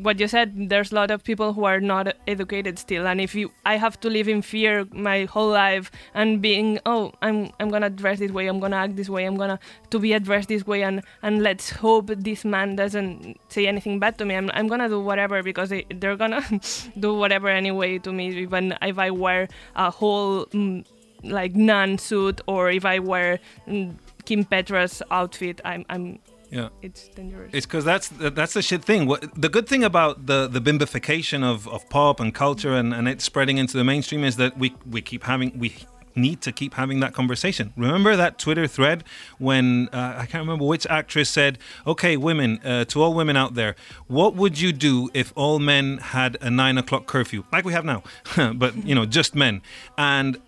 what you said. There's a lot of people who are not educated still, and if you, I have to live in fear my whole life and being oh I'm I'm gonna dress this way, I'm gonna act this way, I'm gonna to be addressed this way, and and let's hope this man doesn't say anything bad to me. I'm I'm gonna do whatever because they, they're gonna do whatever anyway to me, even if I wear a whole. Mm, like nun suit or if I wear mm, Kim Petras outfit, I'm I'm Yeah. it's dangerous. It's because that's that's the shit thing. What the good thing about the the bimbification of, of pop and culture and, and it spreading into the mainstream is that we we keep having we need to keep having that conversation. Remember that Twitter thread when uh, I can't remember which actress said, "Okay, women, uh, to all women out there, what would you do if all men had a nine o'clock curfew like we have now, but you know just men?" And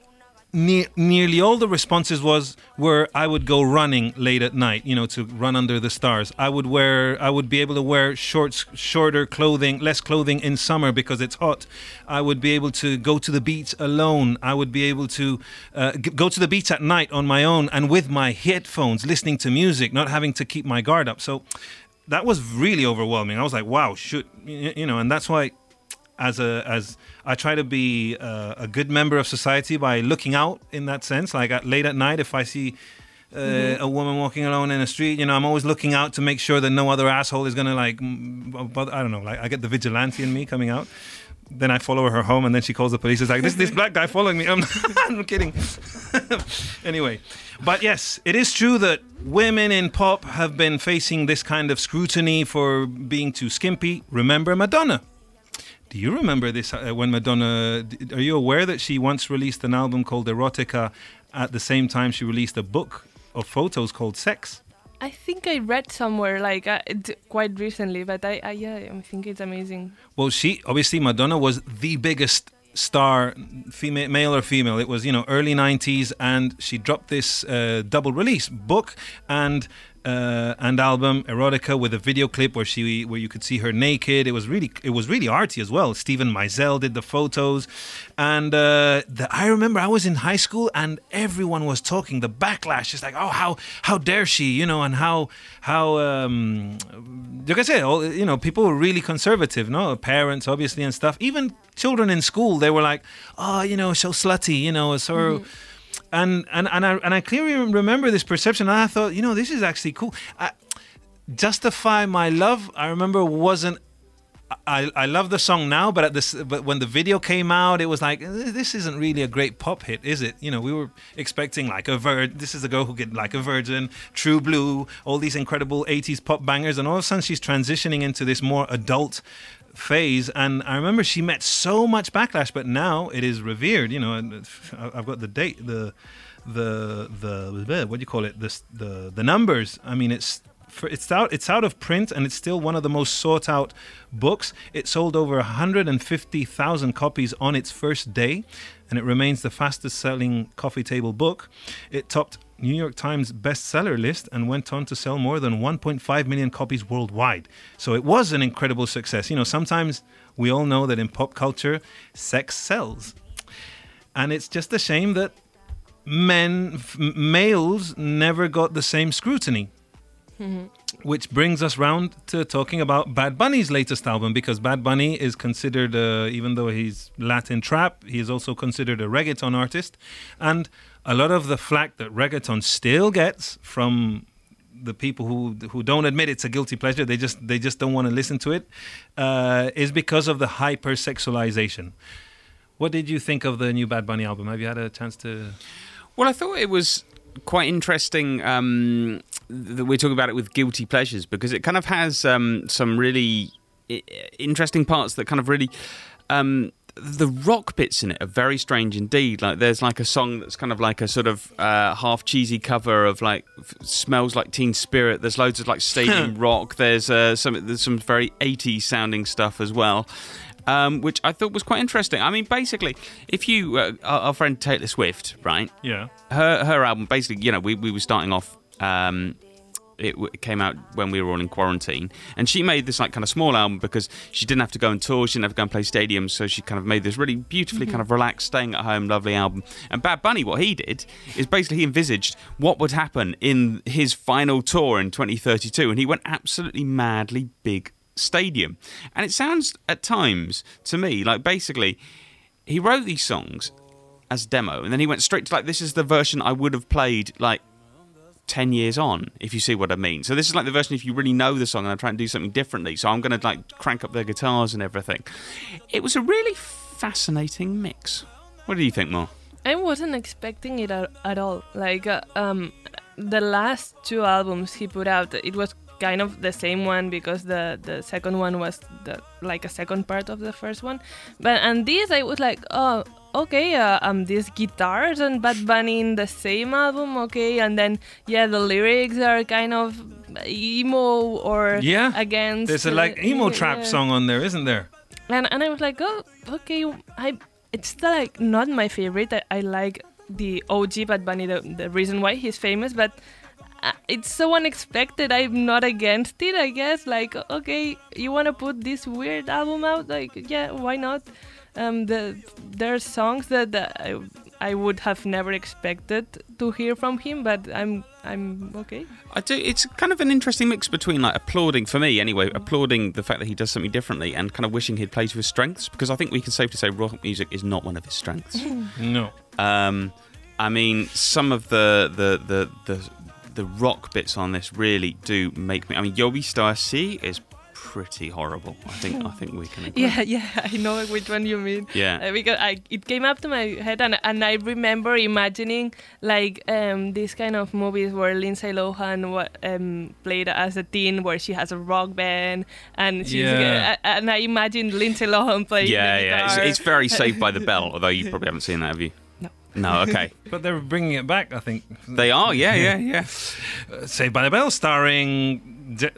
ne- nearly all the responses was were I would go running late at night, you know, to run under the stars. I would wear I would be able to wear shorts, shorter clothing, less clothing in summer because it's hot. I would be able to go to the beach alone. I would be able to uh, go to the beach at night on my own and with my headphones, listening to music, not having to keep my guard up. So that was really overwhelming. I was like, wow, shoot, you know, and that's why as a as I try to be uh, a good member of society by looking out in that sense. Like at, late at night, if I see uh, a woman walking alone in the street, you know, I'm always looking out to make sure that no other asshole is gonna like. But I don't know. Like I get the vigilante in me coming out. Then I follow her home, and then she calls the police. It's like this this black guy following me. I'm, I'm kidding. anyway, but yes, it is true that women in pop have been facing this kind of scrutiny for being too skimpy. Remember Madonna. Do you remember this uh, when Madonna? Are you aware that she once released an album called Erotica at the same time she released a book of photos called Sex? I think I read somewhere like uh, it, quite recently, but I, I yeah I think it's amazing. Well, she obviously Madonna was the biggest star, female, male or female. It was you know early '90s, and she dropped this uh, double release book and uh, and album erotica with a video clip where she where you could see her naked. It was really it was really arty as well. Steven Meisel did the photos, and uh, the, I remember I was in high school and everyone was talking. The backlash is like, oh how how dare she, you know, and how how um, like I said, all, you know, people were really conservative, no parents obviously and stuff. Even children in school, they were like, oh, you know, so slutty, you know, so. Mm-hmm and and and I and I clearly remember this perception. And I thought, you know, this is actually cool. I, Justify my love. I remember wasn't. I, I love the song now, but at this, but when the video came out, it was like this isn't really a great pop hit, is it? You know, we were expecting like a vir. This is a girl who get like a virgin, True Blue, all these incredible '80s pop bangers, and all of a sudden she's transitioning into this more adult phase and i remember she met so much backlash but now it is revered you know i've got the date the the the what do you call it? The the the numbers. I mean it's it's out it's out of print and it's still one of the most sought out books. It sold over 150,000 copies on its first day and it remains the fastest selling coffee table book it topped New York Times bestseller list and went on to sell more than 1.5 million copies worldwide. So it was an incredible success. You know, sometimes we all know that in pop culture, sex sells. And it's just a shame that men, f- males, never got the same scrutiny. Mm-hmm. Which brings us round to talking about Bad Bunny's latest album because Bad Bunny is considered, uh, even though he's Latin trap, he is also considered a reggaeton artist. And a lot of the flack that reggaeton still gets from the people who who don't admit it's a guilty pleasure, they just they just don't want to listen to it, uh, is because of the hypersexualization. What did you think of the new Bad Bunny album? Have you had a chance to? Well, I thought it was quite interesting um, that we're talking about it with guilty pleasures because it kind of has um, some really interesting parts that kind of really um, the rock bits in it are very strange indeed. Like there's like a song that's kind of like a sort of uh, half cheesy cover of like smells like Teen Spirit. There's loads of like stadium rock. There's uh, some there's some very 80s sounding stuff as well. Um, which I thought was quite interesting. I mean, basically, if you, uh, our, our, friend Taylor Swift, right? Yeah. Her her album, basically, you know, we, we were starting off um, it came out when we were all in quarantine, and she made this like kind of small album because she didn't have to go on tour, she didn't have to go and play stadiums, so she kind of made this really beautifully mm-hmm. kind of relaxed, staying at home, lovely album. And Bad Bunny, what he did is basically he envisaged what would happen in his final tour in 2032, and he went absolutely madly big stadium. And it sounds at times to me like basically he wrote these songs as demo, and then he went straight to like this is the version I would have played like 10 years on, if you see what I mean. So this is like the version if you really know the song and I try and do something differently. So I'm going to like crank up the guitars and everything. It was a really fascinating mix. What do you think, Mo? I wasn't expecting it at, at all. Like, uh, um, the last two albums he put out, it was kind of the same one because the the second one was the like a second part of the first one. But and this I was like, oh, okay, uh, um, these guitars and Bad Bunny in the same album, okay, and then yeah, the lyrics are kind of emo or yeah, against. There's a like emo trap song on there, isn't there? And and I was like, oh, okay, I it's like not my favorite. I, I like the OG Bad Bunny, the, the reason why he's famous, but uh, it's so unexpected. I'm not against it, I guess. Like, okay, you want to put this weird album out? Like, yeah, why not? um, the, there are songs that I, I would have never expected to hear from him, but I'm I'm okay. I do. It's kind of an interesting mix between like applauding for me anyway, applauding the fact that he does something differently, and kind of wishing he'd played to his strengths because I think we can safely say rock music is not one of his strengths. no. Um, I mean, some of the the the the the rock bits on this really do make me. I mean, Yo Visto Así is pretty horrible. I think I think we can agree. Yeah, yeah, I know which one you mean. Yeah, uh, because I it came up to my head and and I remember imagining like um these kind of movies where Lindsay Lohan what, um played as a teen where she has a rock band and she's yeah. Uh, and I imagined Lindsay Lohan playing. Yeah, yeah, it's, it's, very Saved by the Bell. Although you probably haven't seen that, have you? No. Okay. but they're bringing it back, I think. They are, yeah, yeah, yeah. Uh, Saved by the Bell, starring. De-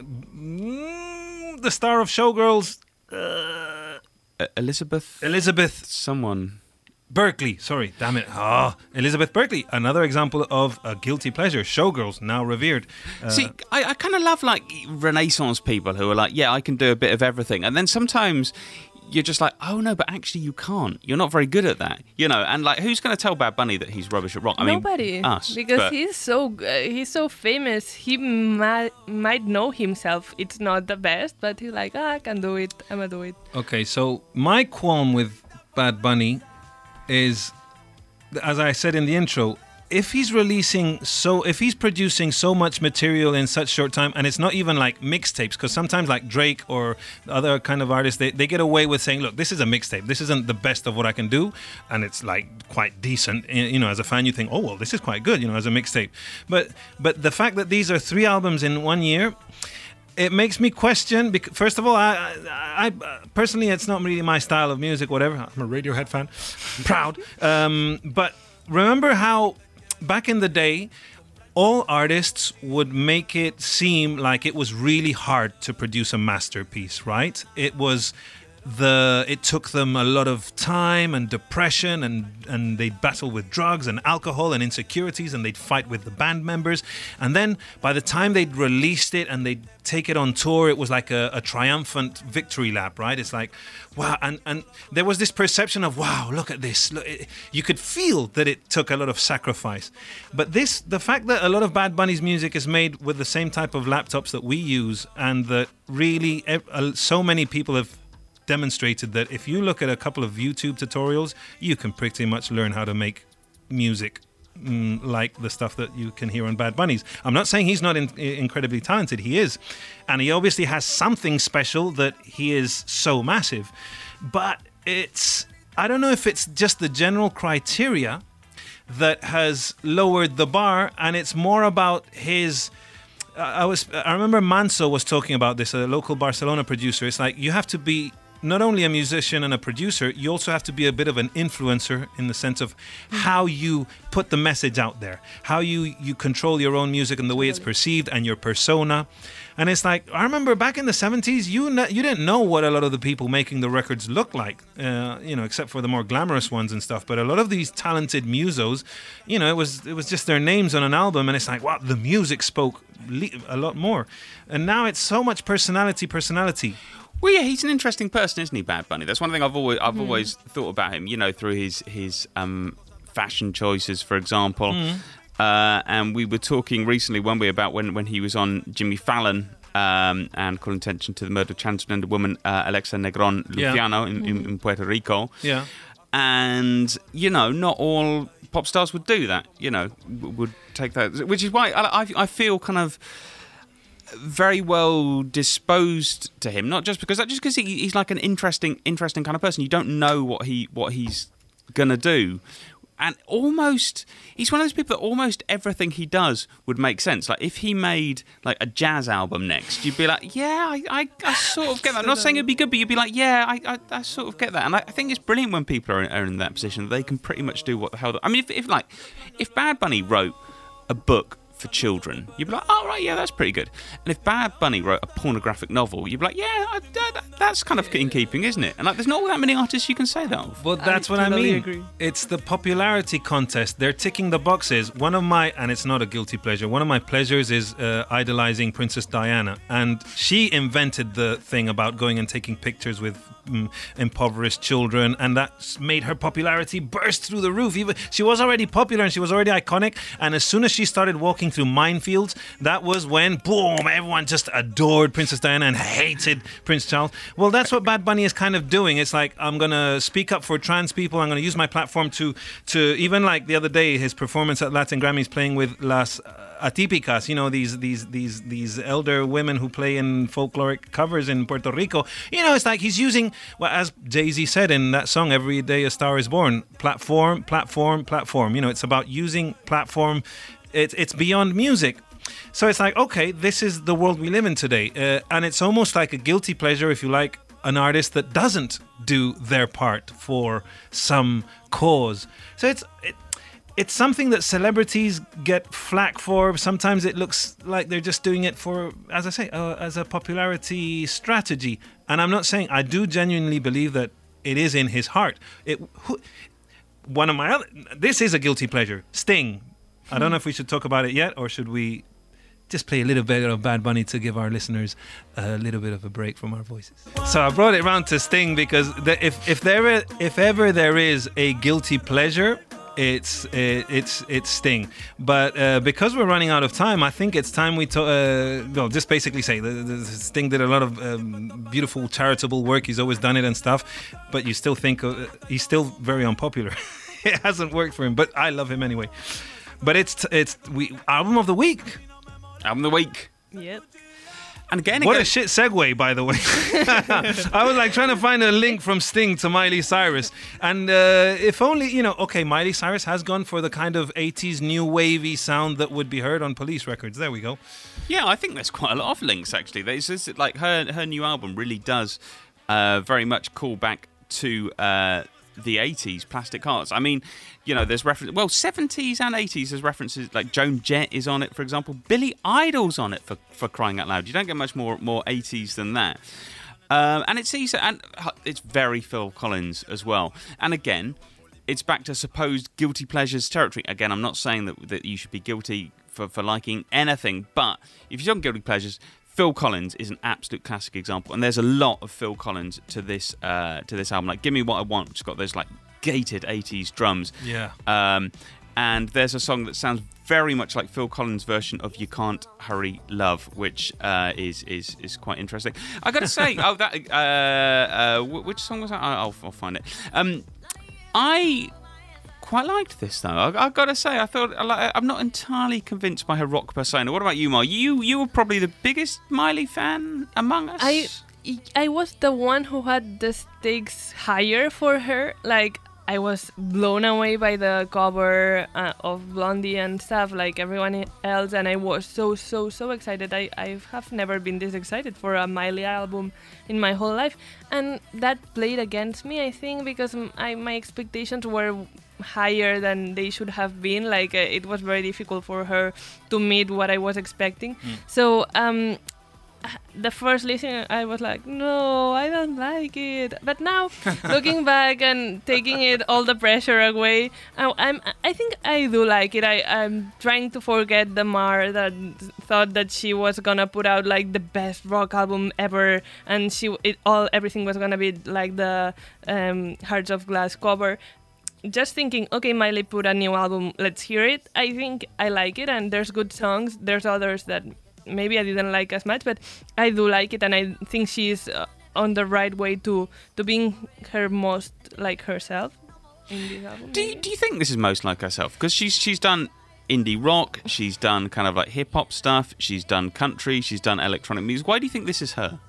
the star of Showgirls. Uh, uh, Elizabeth. Elizabeth Someone. Berkley, sorry, damn it. Ah, Elizabeth Berkley, another example of a guilty pleasure. Showgirls, now revered. Uh, See, I, I kind of love like Renaissance people who are like, yeah, I can do a bit of everything, and then sometimes you're just like, oh no, but actually you can't. You're not very good at that, you know. And like, who's going to tell Bad Bunny that he's rubbish at rock? I Nobody, mean, us. because but- he's so uh, he's so famous. He might might know himself. It's not the best, but he's like, ah, I can do it. I'ma do it. Okay, so my qualm with Bad Bunny is, as I said in the intro, if he's releasing so, if he's producing so much material in such short time, and it's not even like mixtapes, because sometimes like Drake or other kind of artists, they, they get away with saying, look, this is a mixtape. This isn't the best of what I can do, and it's like quite decent. You know, as a fan, you think, oh well, this is quite good. You know, as a mixtape, but but the fact that these are three albums in one year it makes me question. Because first of all, I, I, I personally, it's not really my style of music. Whatever, I'm a Radiohead fan, proud. Um, but remember how back in the day, all artists would make it seem like it was really hard to produce a masterpiece, right? It was the it took them a lot of time and depression and and they'd battle with drugs and alcohol and insecurities and they'd fight with the band members. And then by the time they'd released it and they'd take it on tour it was like a, a triumphant victory lap right? It's like wow. And and there was this perception of wow look at this. Look, it, you could feel that it took a lot of sacrifice. But this the fact that a lot of bad bunny's music is made with the same type of laptops that we use and that really so many people have demonstrated that if you look at a couple of YouTube tutorials, you can pretty much learn how to make music mm, like the stuff that you can hear on Bad Bunnies. I'm not saying he's not in, incredibly talented, he is. And he obviously has something special that he is so massive. But it's, I don't know if it's just the general criteria that has lowered the bar and it's more about his. I was I remember Manso was talking about this, a local Barcelona producer. It's like you have to be not only a musician and a producer, you also have to be a bit of an influencer in the sense of how you put the message out there, how you you control your own music and the way it's perceived and your persona. And it's like I remember back in the '70s, you you didn't know what a lot of the people making the records looked like, uh, you know, except for the more glamorous ones and stuff. But a lot of these talented musos, you know, it was it was just their names on an album, and it's like, wow, the music spoke a lot more. And now it's so much personality, personality. Well, yeah, he's an interesting person, isn't he, Bad Bunny? That's one thing I've always I've always thought about him. You know, through his his um, fashion choices, for example. Uh, and we were talking recently, weren't we, about when when he was on Jimmy Fallon. Um, and calling attention to the murder of transgender woman uh, Alexa Negron Yeah. Luciano in, in, in Puerto Rico. Yeah. and you know not all pop stars would do that you know would take that which is why I, I, I feel kind of very well disposed to him not just because that, just because he, he's like an interesting interesting kind of person. You don't know what he what he's gonna do. And almost he's one of those people that almost everything he does would make sense. Like if he made like a jazz album next you'd be like yeah i, I, I sort of get that. I'm not saying it'd be good but you'd be like yeah i, I, I sort of get that. And I, I think it's brilliant when people are, are in that position they can pretty much do what the hell i mean if, if like if bad bunny wrote a book for children, you'd be like, oh, right, yeah, that's pretty good. And if Bad Bunny wrote a pornographic novel, you'd be like, yeah, I, that, that's kind of in keeping, isn't it? And like, there's not that many artists you can say that of. Well, that's what I mean. agree. It's the popularity contest. They're ticking the boxes. One of my, and it's not a guilty pleasure, one of my pleasures is uh, idolizing Princess Diana. And she invented the thing about going and taking pictures with mm, impoverished children. And that made her popularity burst through the roof. Even She was already popular and she was already iconic. And as soon as she started walking through minefields, that was when, boom, everyone just adored Princess Diana and hated Prince Charles. Well, that's what Bad Bunny is kind of doing. It's like I'm gonna speak up for trans people. I'm gonna use my platform to to even like the other day his performance at Latin Grammys playing with Las uh, Atípicas. You know these these these these elder women who play in folkloric covers in Puerto Rico. You know it's like he's using well as Jay Z said in that song "Every Day a Star Is Born." Platform, platform, platform. You know it's about using platform. It's it's beyond music. So it's like, okay, this is the world we live in today. Uh, and it's almost like a guilty pleasure, if you like, an artist that doesn't do their part for some cause. So it's. It, it's something that celebrities get flack for. Sometimes it looks like they're just doing it for, as I say, uh, as a popularity strategy. And I'm not saying I do genuinely believe that it is in his heart. It who, one of my other this is a guilty pleasure. Sting. I don't know if we should talk about it yet or should we just play a little bit of Bad Bunny to give our listeners a little bit of a break from our voices. So I brought it round to Sting because the, if if there if ever there is a guilty pleasure, it's it, it's it's Sting. But uh, because we're running out of time, I think it's time we uh, well just basically say the, the Sting did a lot of um, beautiful charitable work. He's always done it and stuff, but you still think uh, he's still very unpopular. it hasn't worked for him, but I love him anyway. But it's it's we album of the week. Album of the week. Yep. And again, What it a goes- shit segue, by the way. I was like trying to find a link from Sting to Miley Cyrus, and uh, if only you know. Okay, Miley Cyrus has gone for the kind of '80s new wavy sound that would be heard on Police records. There we go. Yeah, I think there's quite a lot of links actually. There's just, like her her new album really does uh, very much call back to uh, the 80s Plastic Hearts. I mean, you know, there's reference well 70s and 80s. There's references like Joan Jett is on it, for example. Billy Idol's on it for for crying out loud. You don't get much more more 80s than that. Um, and it's easy, and it's very Phil Collins as well. And again, it's back to supposed guilty pleasures territory. Again, I'm not saying that, that you should be guilty for, for liking anything, but if you're on guilty pleasures, Phil Collins is an absolute classic example, and there's a lot of Phil Collins to this uh, to this album. Like "Give Me What I Want," which has got those like gated '80s drums. Yeah. Um, and there's a song that sounds very much like Phil Collins' version of "You Can't Hurry Love," which uh, is is is quite interesting. I got to say, oh, that uh, uh, which song was that? I'll, I'll find it. Um, I quite liked this though. I, I got to say, I thought I I'm not entirely convinced by her rock persona. What about you, Mar? You you were probably the biggest Miley fan among us. I I was the one who had the stakes higher for her. Like I was blown away by the cover uh, of Blondie and stuff, like everyone else, and I was so so so excited. I I have never been this excited for a Miley album in my whole life, and that played against me, I think, because my expectations were higher than they should have been. Like uh, it was very difficult for her to meet what I was expecting. So um, the first listen I was like, no, I don't like it. But now, looking back and taking it all the pressure away, I, I'm I think I do like it. I I'm trying to forget the Mar that thought that she was gonna put out like the best rock album ever, and she it all everything was gonna be like the um, Hearts of Glass cover. Just thinking, okay, Miley put a new album, let's hear it. I think I like it, and there's good songs. There's others that maybe I didn't like as much, but I do like it, and I think she's uh, on the right way to to being her most like herself in this album. Do you, do you think this is most like herself? Because she's she's done indie rock, she's done kind of like hip hop stuff, she's done country, she's done electronic music. Why do you think this is her?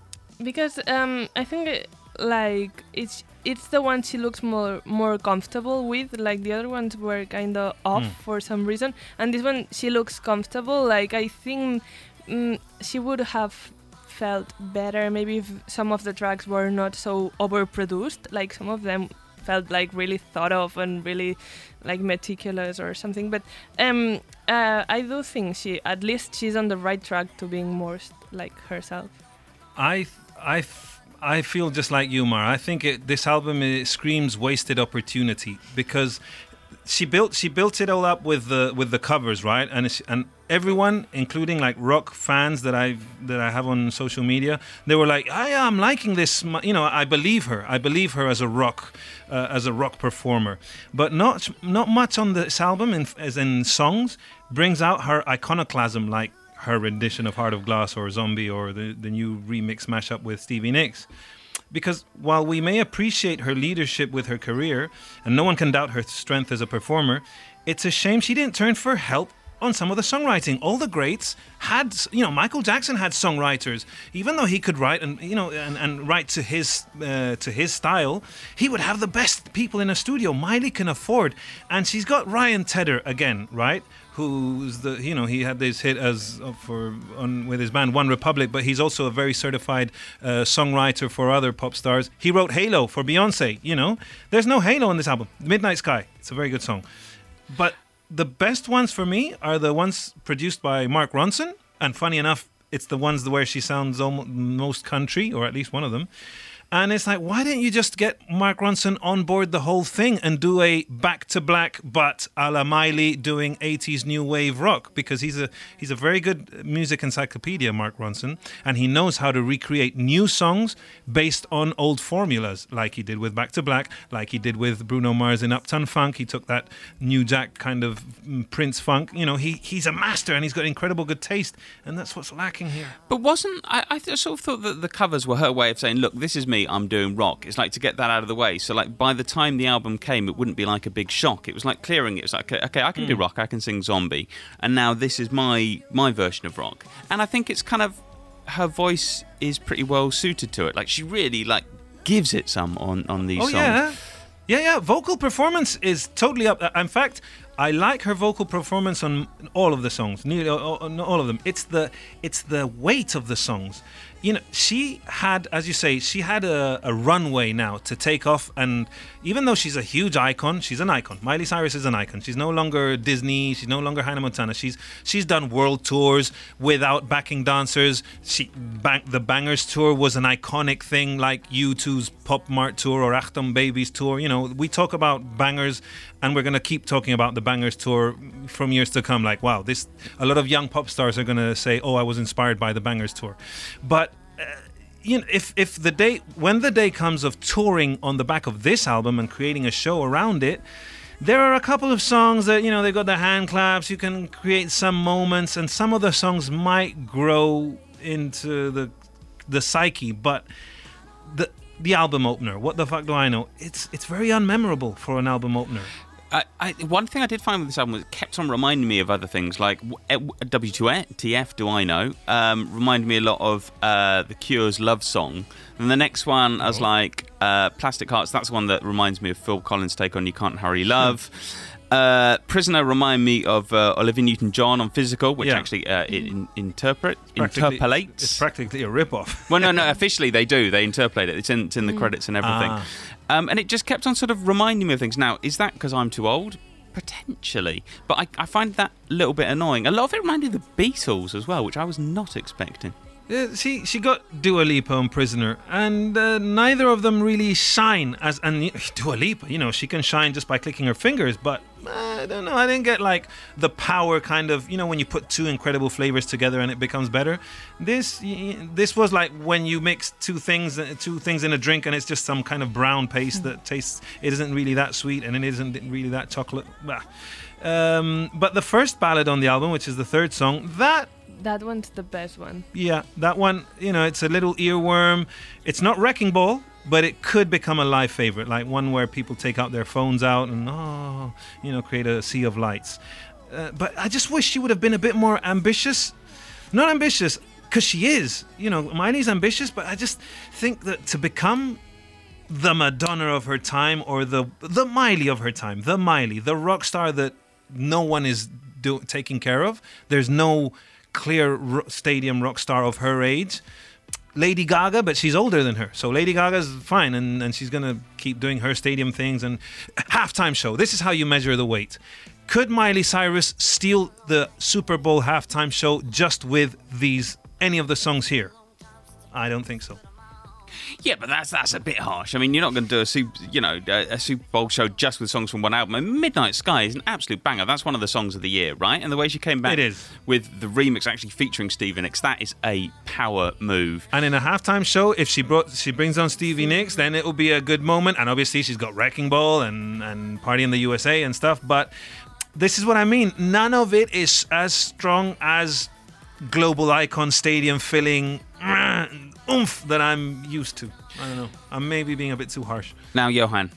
because um, I think like it's it's the one she looks more more comfortable with. Like the other ones were kind of off Mm. for some reason, and this one she looks comfortable. Like I think mm, she would have felt better maybe if some of the tracks were not so overproduced. Like some of them felt like really thought of and really like meticulous or something. But um, uh, I do think she at least she's on the right track to being more like herself. I I I feel just like you, Mar. I think it, this album screams wasted opportunity because she built she built it all up with the with the covers, right? And and everyone, including like rock fans that I that I have on social media, they were like, "I am liking this." You know, I believe her. I believe her as a rock uh, as a rock performer, but not not much on this album, in, as in songs, brings out her iconoclasm like her rendition of Heart of Glass or Zombie or the, the new remix mashup with Stevie Nicks. Because while we may appreciate her leadership with her career, and no one can doubt her strength as a performer, it's a shame she didn't turn for help on some of the songwriting. All the greats had, you know, Michael Jackson had songwriters. Even though he could write and you know and, and write to his uh, to his style, he would have the best people in a studio. Miley can afford, and she's got Ryan Tedder again, right? Who's the you know he had this hit as uh, for on with his band OneRepublic, but he's also a very certified uh, songwriter for other pop stars. He wrote Halo for Beyonce. You know, there's no Halo in this album. Midnight Sky, it's a very good song, but the best ones for me are the ones produced by Mark Ronson, and funny enough, it's the ones where she sounds almost most country, or at least one of them. And it's like, why didn't you just get Mark Ronson on board the whole thing and do a back to black, but a la Miley doing 80s new wave rock? Because he's a he's a very good music encyclopedia, Mark Ronson, and he knows how to recreate new songs based on old formulas, like he did with Back to Black, like he did with Bruno Mars in Uptown Funk. He took that New Jack kind of mm, Prince funk. You know, he he's a master and he's got incredible good taste, and that's what's lacking here. But wasn't I? I sort of thought that the covers were her way of saying, "Look, this is me. I'm doing rock." It's like to get that out of the way. So like by the time the album came, it wouldn't be like a big shock. It was like clearing it. It was like, okay, okay I can do hmm. rock. I can sing zombie, and now this is my my version of rock. And I think it's kind of her voice is pretty well suited to it. Like she really like gives it some on on these Oh songs. yeah, yeah, yeah. Vocal performance is totally up. In fact, I like her vocal performance on all of the songs, nearly all, all all of them. It's the it's the weight of the songs. You know, she had, as you say, she had a, a runway now to take off. And even though she's a huge icon, she's an icon. Miley Cyrus is an icon. She's no longer Disney. She's no longer Hannah Montana. She's she's done world tours without backing dancers. She bang, the Bangerz tour was an iconic thing, like U2's Pop Mart tour or Achtung Babies tour. You know, we talk about bangers, and we're gonna keep talking about the Bangerz tour from years to come. Like, wow, this a lot of young pop stars are gonna say, "Oh, I was inspired by the Bangerz tour," but you know, if if the day when the day comes of touring on the back of this album and creating a show around it, there are a couple of songs that you know they've got the hand claps. You can create some moments, and some of the songs might grow into the the psyche, but the the album opener. What the fuck do I know? It's it's very unmemorable for an album opener. I, I, one thing I did find with this album was it kept on reminding me of other things like W2TF, Do I Know? Um, reminded me a lot of uh, The Cure's Love Song. And the next one, I was like, uh, Plastic Hearts, that's one that reminds me of Phil Collins' take on You Can't Hurry Love. Uh, Prisoner remind me of uh, Olivia Newton-John on Physical, which Yeah. actually uh, in, interpret interpolates. It's practically a rip-off. Well, no, no. Officially, they do. They interpolate it. It's in, it's in the credits and everything. Ah. Um, and it just kept on sort of reminding me of things. Now, is that because I'm too old? Potentially, but I, I find that a little bit annoying. A lot of it reminded me of the Beatles as well, which I was not expecting. Yeah, she she got Dua Lipa on Prisoner, and uh, neither of them really shine as and Dua Lipa. You know, she can shine just by clicking her fingers, but uh, I don't know. I didn't get like the power kind of you know when you put two incredible flavors together and it becomes better. This this was like when you mix two things uh, two things in a drink and it's just some kind of brown paste that tastes. It isn't really that sweet and it isn't really that chocolate. Um, but the first ballad on the album, which is the third song, that That one's the best one. yeah, that one, you know, it's a little earworm. It's not Wrecking Ball, but it could become a live favorite, like one where people take out their phones out and, oh, you know, create a sea of lights. Uh, but I just wish she would have been a bit more ambitious. Not ambitious, because she is. You know, Miley's ambitious, but I just think that to become the Madonna of her time or the the Miley of her time, the Miley, the rock star that no one is do, taking care of. There's no clear ro- stadium rock star of her age. Lady Gaga, but she's older than her. So Lady Gaga's fine and, and she's going to keep doing her stadium things and halftime show. This is how you measure the weight. Could Miley Cyrus steal the Super Bowl halftime show just with these any of the songs here? I don't think so. Yeah, but that's that's a bit harsh. I mean, you're not going to do a super, you know, a, Super Bowl show just with songs from one album. And Midnight Sky is an absolute banger. That's one of the songs of the year, right? And the way she came back It is. with the remix actually featuring Stevie Nicks, that is a power move. And in a halftime show, if she brought she brings on Stevie Nicks, then it will be a good moment. And obviously, she's got Wrecking Ball and and Party in the USA and stuff. But this is what I mean. None of it is as strong as global icon stadium filling oomph that I'm used to. I don't know. I'm maybe being a bit too harsh. Now, Johan,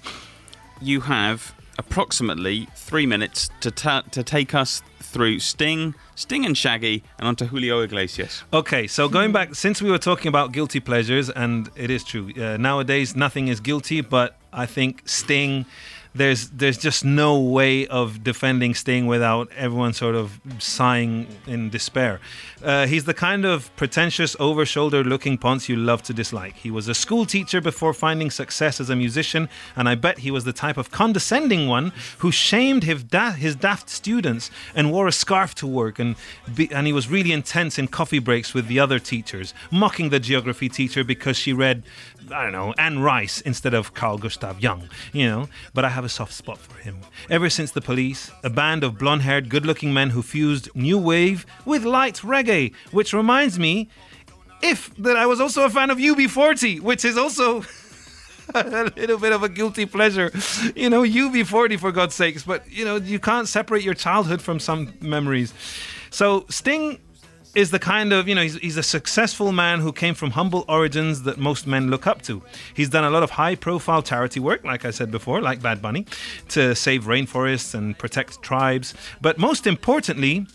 you have approximately three minutes to ta- to take us through Sting, Sting and Shaggy, and onto Julio Iglesias. Okay, so going back, since we were talking about guilty pleasures, and it is true, uh, nowadays nothing is guilty, but I think Sting, there's there's just no way of defending Sting without everyone sort of sighing in despair. Uh, he's the kind of pretentious, over-shoulder looking ponce you love to dislike. He was a school teacher before finding success as a musician, and I bet he was the type of condescending one who shamed his, da- his daft students and wore a scarf to work, and be- and he was really intense in coffee breaks with the other teachers, mocking the geography teacher because she read I don't know, Anne Rice instead of Carl Gustav Jung, you know, but I have a soft spot for him. Ever since The Police, a band of blonde haired, good looking men who fused new wave with light reggae, which reminds me, if that I was also a fan of UB40, which is also. a little bit of a guilty pleasure. You know, UB40 for God's sakes, but you know, you can't separate your childhood from some memories. So Sting is the kind of, you know, he's, he's a successful man who came from humble origins that most men look up to. He's done a lot of high profile charity work, like I said before, like Bad Bunny, to save rainforests and protect tribes. But most importantly,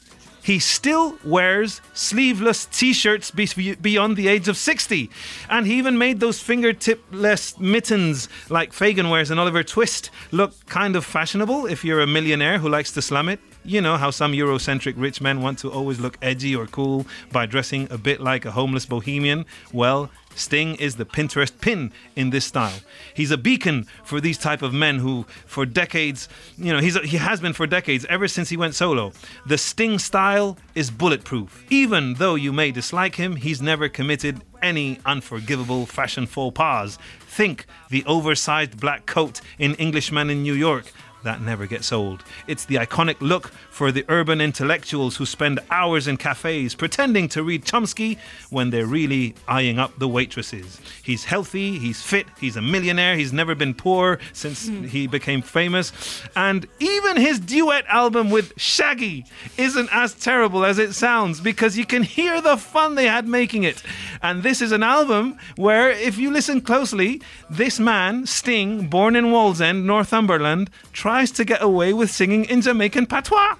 he still wears sleeveless t-shirts be- beyond the age of 60 and he even made those fingertip-less mittens like Fagin wears and Oliver Twist look kind of fashionable if you're a millionaire who likes to slam it you know how some Eurocentric rich men want to always look edgy or cool by dressing a bit like a homeless bohemian? Well, Sting is the Pinterest pin in this style. He's a beacon for these type of men who, for decades, you know, he's a, he has been for decades, ever since he went solo. The Sting style is bulletproof. Even though you may dislike him, he's never committed any unforgivable fashion faux pas. Think the oversized black coat in Englishman in New York that never gets old. It's the iconic look for the urban intellectuals who spend hours in cafes pretending to read Chomsky when they're really eyeing up the waitresses. He's healthy, he's fit, he's a millionaire, he's never been poor since mm. he became famous, and even his duet album with Shaggy isn't as terrible as it sounds because you can hear the fun they had making it. And this is an album where, if you listen closely, this man, Sting, born in Wallsend, Northumberland, tries to get away with singing in Jamaican patois.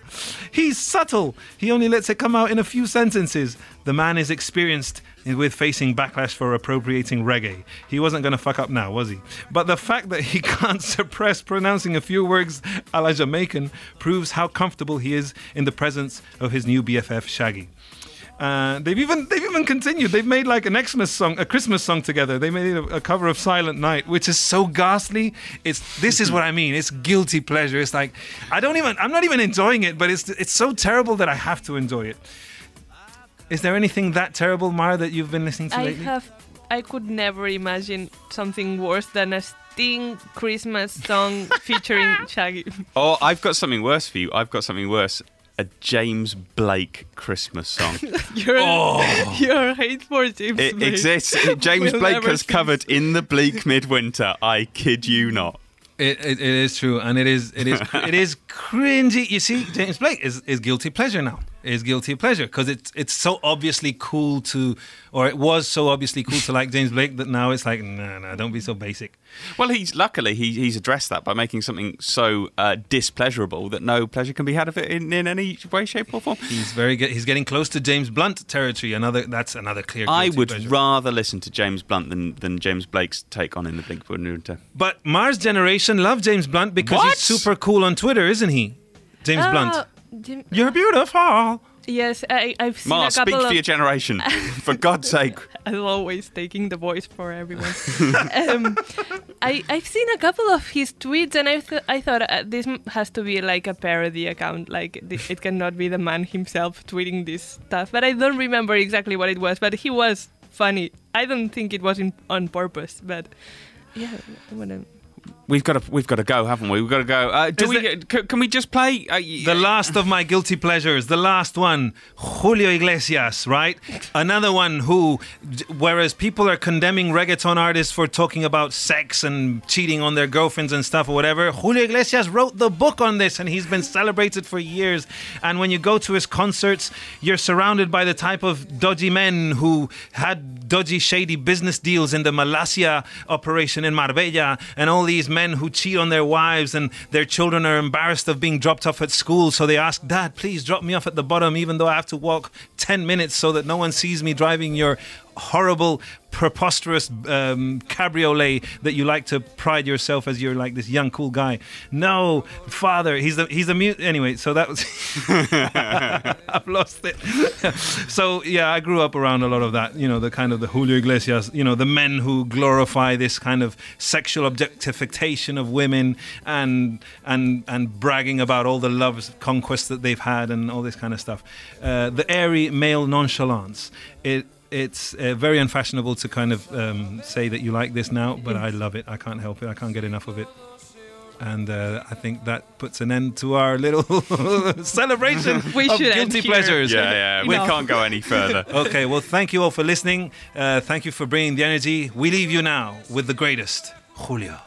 He's subtle. He only lets it come out in a few sentences. The man is experienced with facing backlash for appropriating reggae. He wasn't going to fuck up now, was he? But the fact that he can't suppress pronouncing a few words a la Jamaican proves how comfortable he is in the presence of his new BFF Shaggy. Uh, they've even they've even continued. They've made like an Xmas song, a Christmas song together. They made a, a, cover of Silent Night, which is so ghastly. It's this is what I mean. It's guilty pleasure. It's like I don't even I'm not even enjoying it, but it's it's so terrible that I have to enjoy it. Is there anything that terrible, Mara, that you've been listening to I lately? have. I could never imagine something worse than a Sting Christmas song featuring Shaggy. Oh, I've got something worse for you. I've got something worse a James Blake Christmas song. you're, oh. you're hate for James it Blake. exists. James we'll Blake has covered in the bleak midwinter. I kid you not. It, it, it is true, and it is it is it is cringy. You see, James Blake is, is guilty pleasure now is guilty of pleasure because it's it's so obviously cool to, or it was so obviously cool to like James Blake that now it's like no nah, no nah, don't be so basic. Well, he's luckily he, he's addressed that by making something so uh, displeasurable that no pleasure can be had of it in, in any way, shape, or form. He's very good. He's getting close to James Blunt territory. Another that's another clear. I would pleasure. rather listen to James Blunt than, than James Blake's take on in the Blink Winter. But Mars Generation love James Blunt because what? he's super cool on Twitter, isn't he? James uh, Blunt. Jim- You're beautiful. Yes, I, have seen Ma, a couple speak of... for your generation, for God's sake. I'm always taking the voice for everyone. um, I, I've seen a couple of his tweets, and I, th- I thought uh, this has to be like a parody account. Like th- it cannot be the man himself tweeting this stuff. But I don't remember exactly what it was. But he was funny. I don't think it was in, on purpose. But yeah, whatever. We've got to, we've got to go, haven't we? We've got to go. Uh, do we? can we just play uh, the last of my guilty pleasures? The last one, Julio Iglesias, right? Another one who, whereas people are condemning reggaeton artists for talking about sex and cheating on their girlfriends and stuff or whatever, Julio Iglesias wrote the book on this, and he's been celebrated for years. And when you go to his concerts, you're surrounded by the type of dodgy men who had dodgy, shady business deals in the Malasia operation in Marbella, and all these men who cheat on their wives and their children are embarrassed of being dropped off at school. So they ask, Dad, please drop me off at the bottom, even though I have to walk 10 minutes so that no one sees me driving your horrible, preposterous um, cabriolet that you like to pride yourself as you're like this young cool guy. No, father, he's the he's the mute. Anyway, so that was I've lost it. so yeah, I grew up around a lot of that. You know, the kind of the Julio Iglesias. You know, the men who glorify this kind of sexual objectification of women and and and bragging about all the love conquests that they've had and all this kind of stuff. Uh, the airy male nonchalance. It it's uh, very unfashionable to kind of um, say that you like this now, but I love it. I can't help it. I can't get enough of it. And uh, I think that puts an end to our little celebration We of should end guilty pleasures. Yeah, yeah. We Enough. can't go any further. Okay, well, thank you all for listening. Uh, thank you for bringing the energy. We leave you now with the greatest, Julio.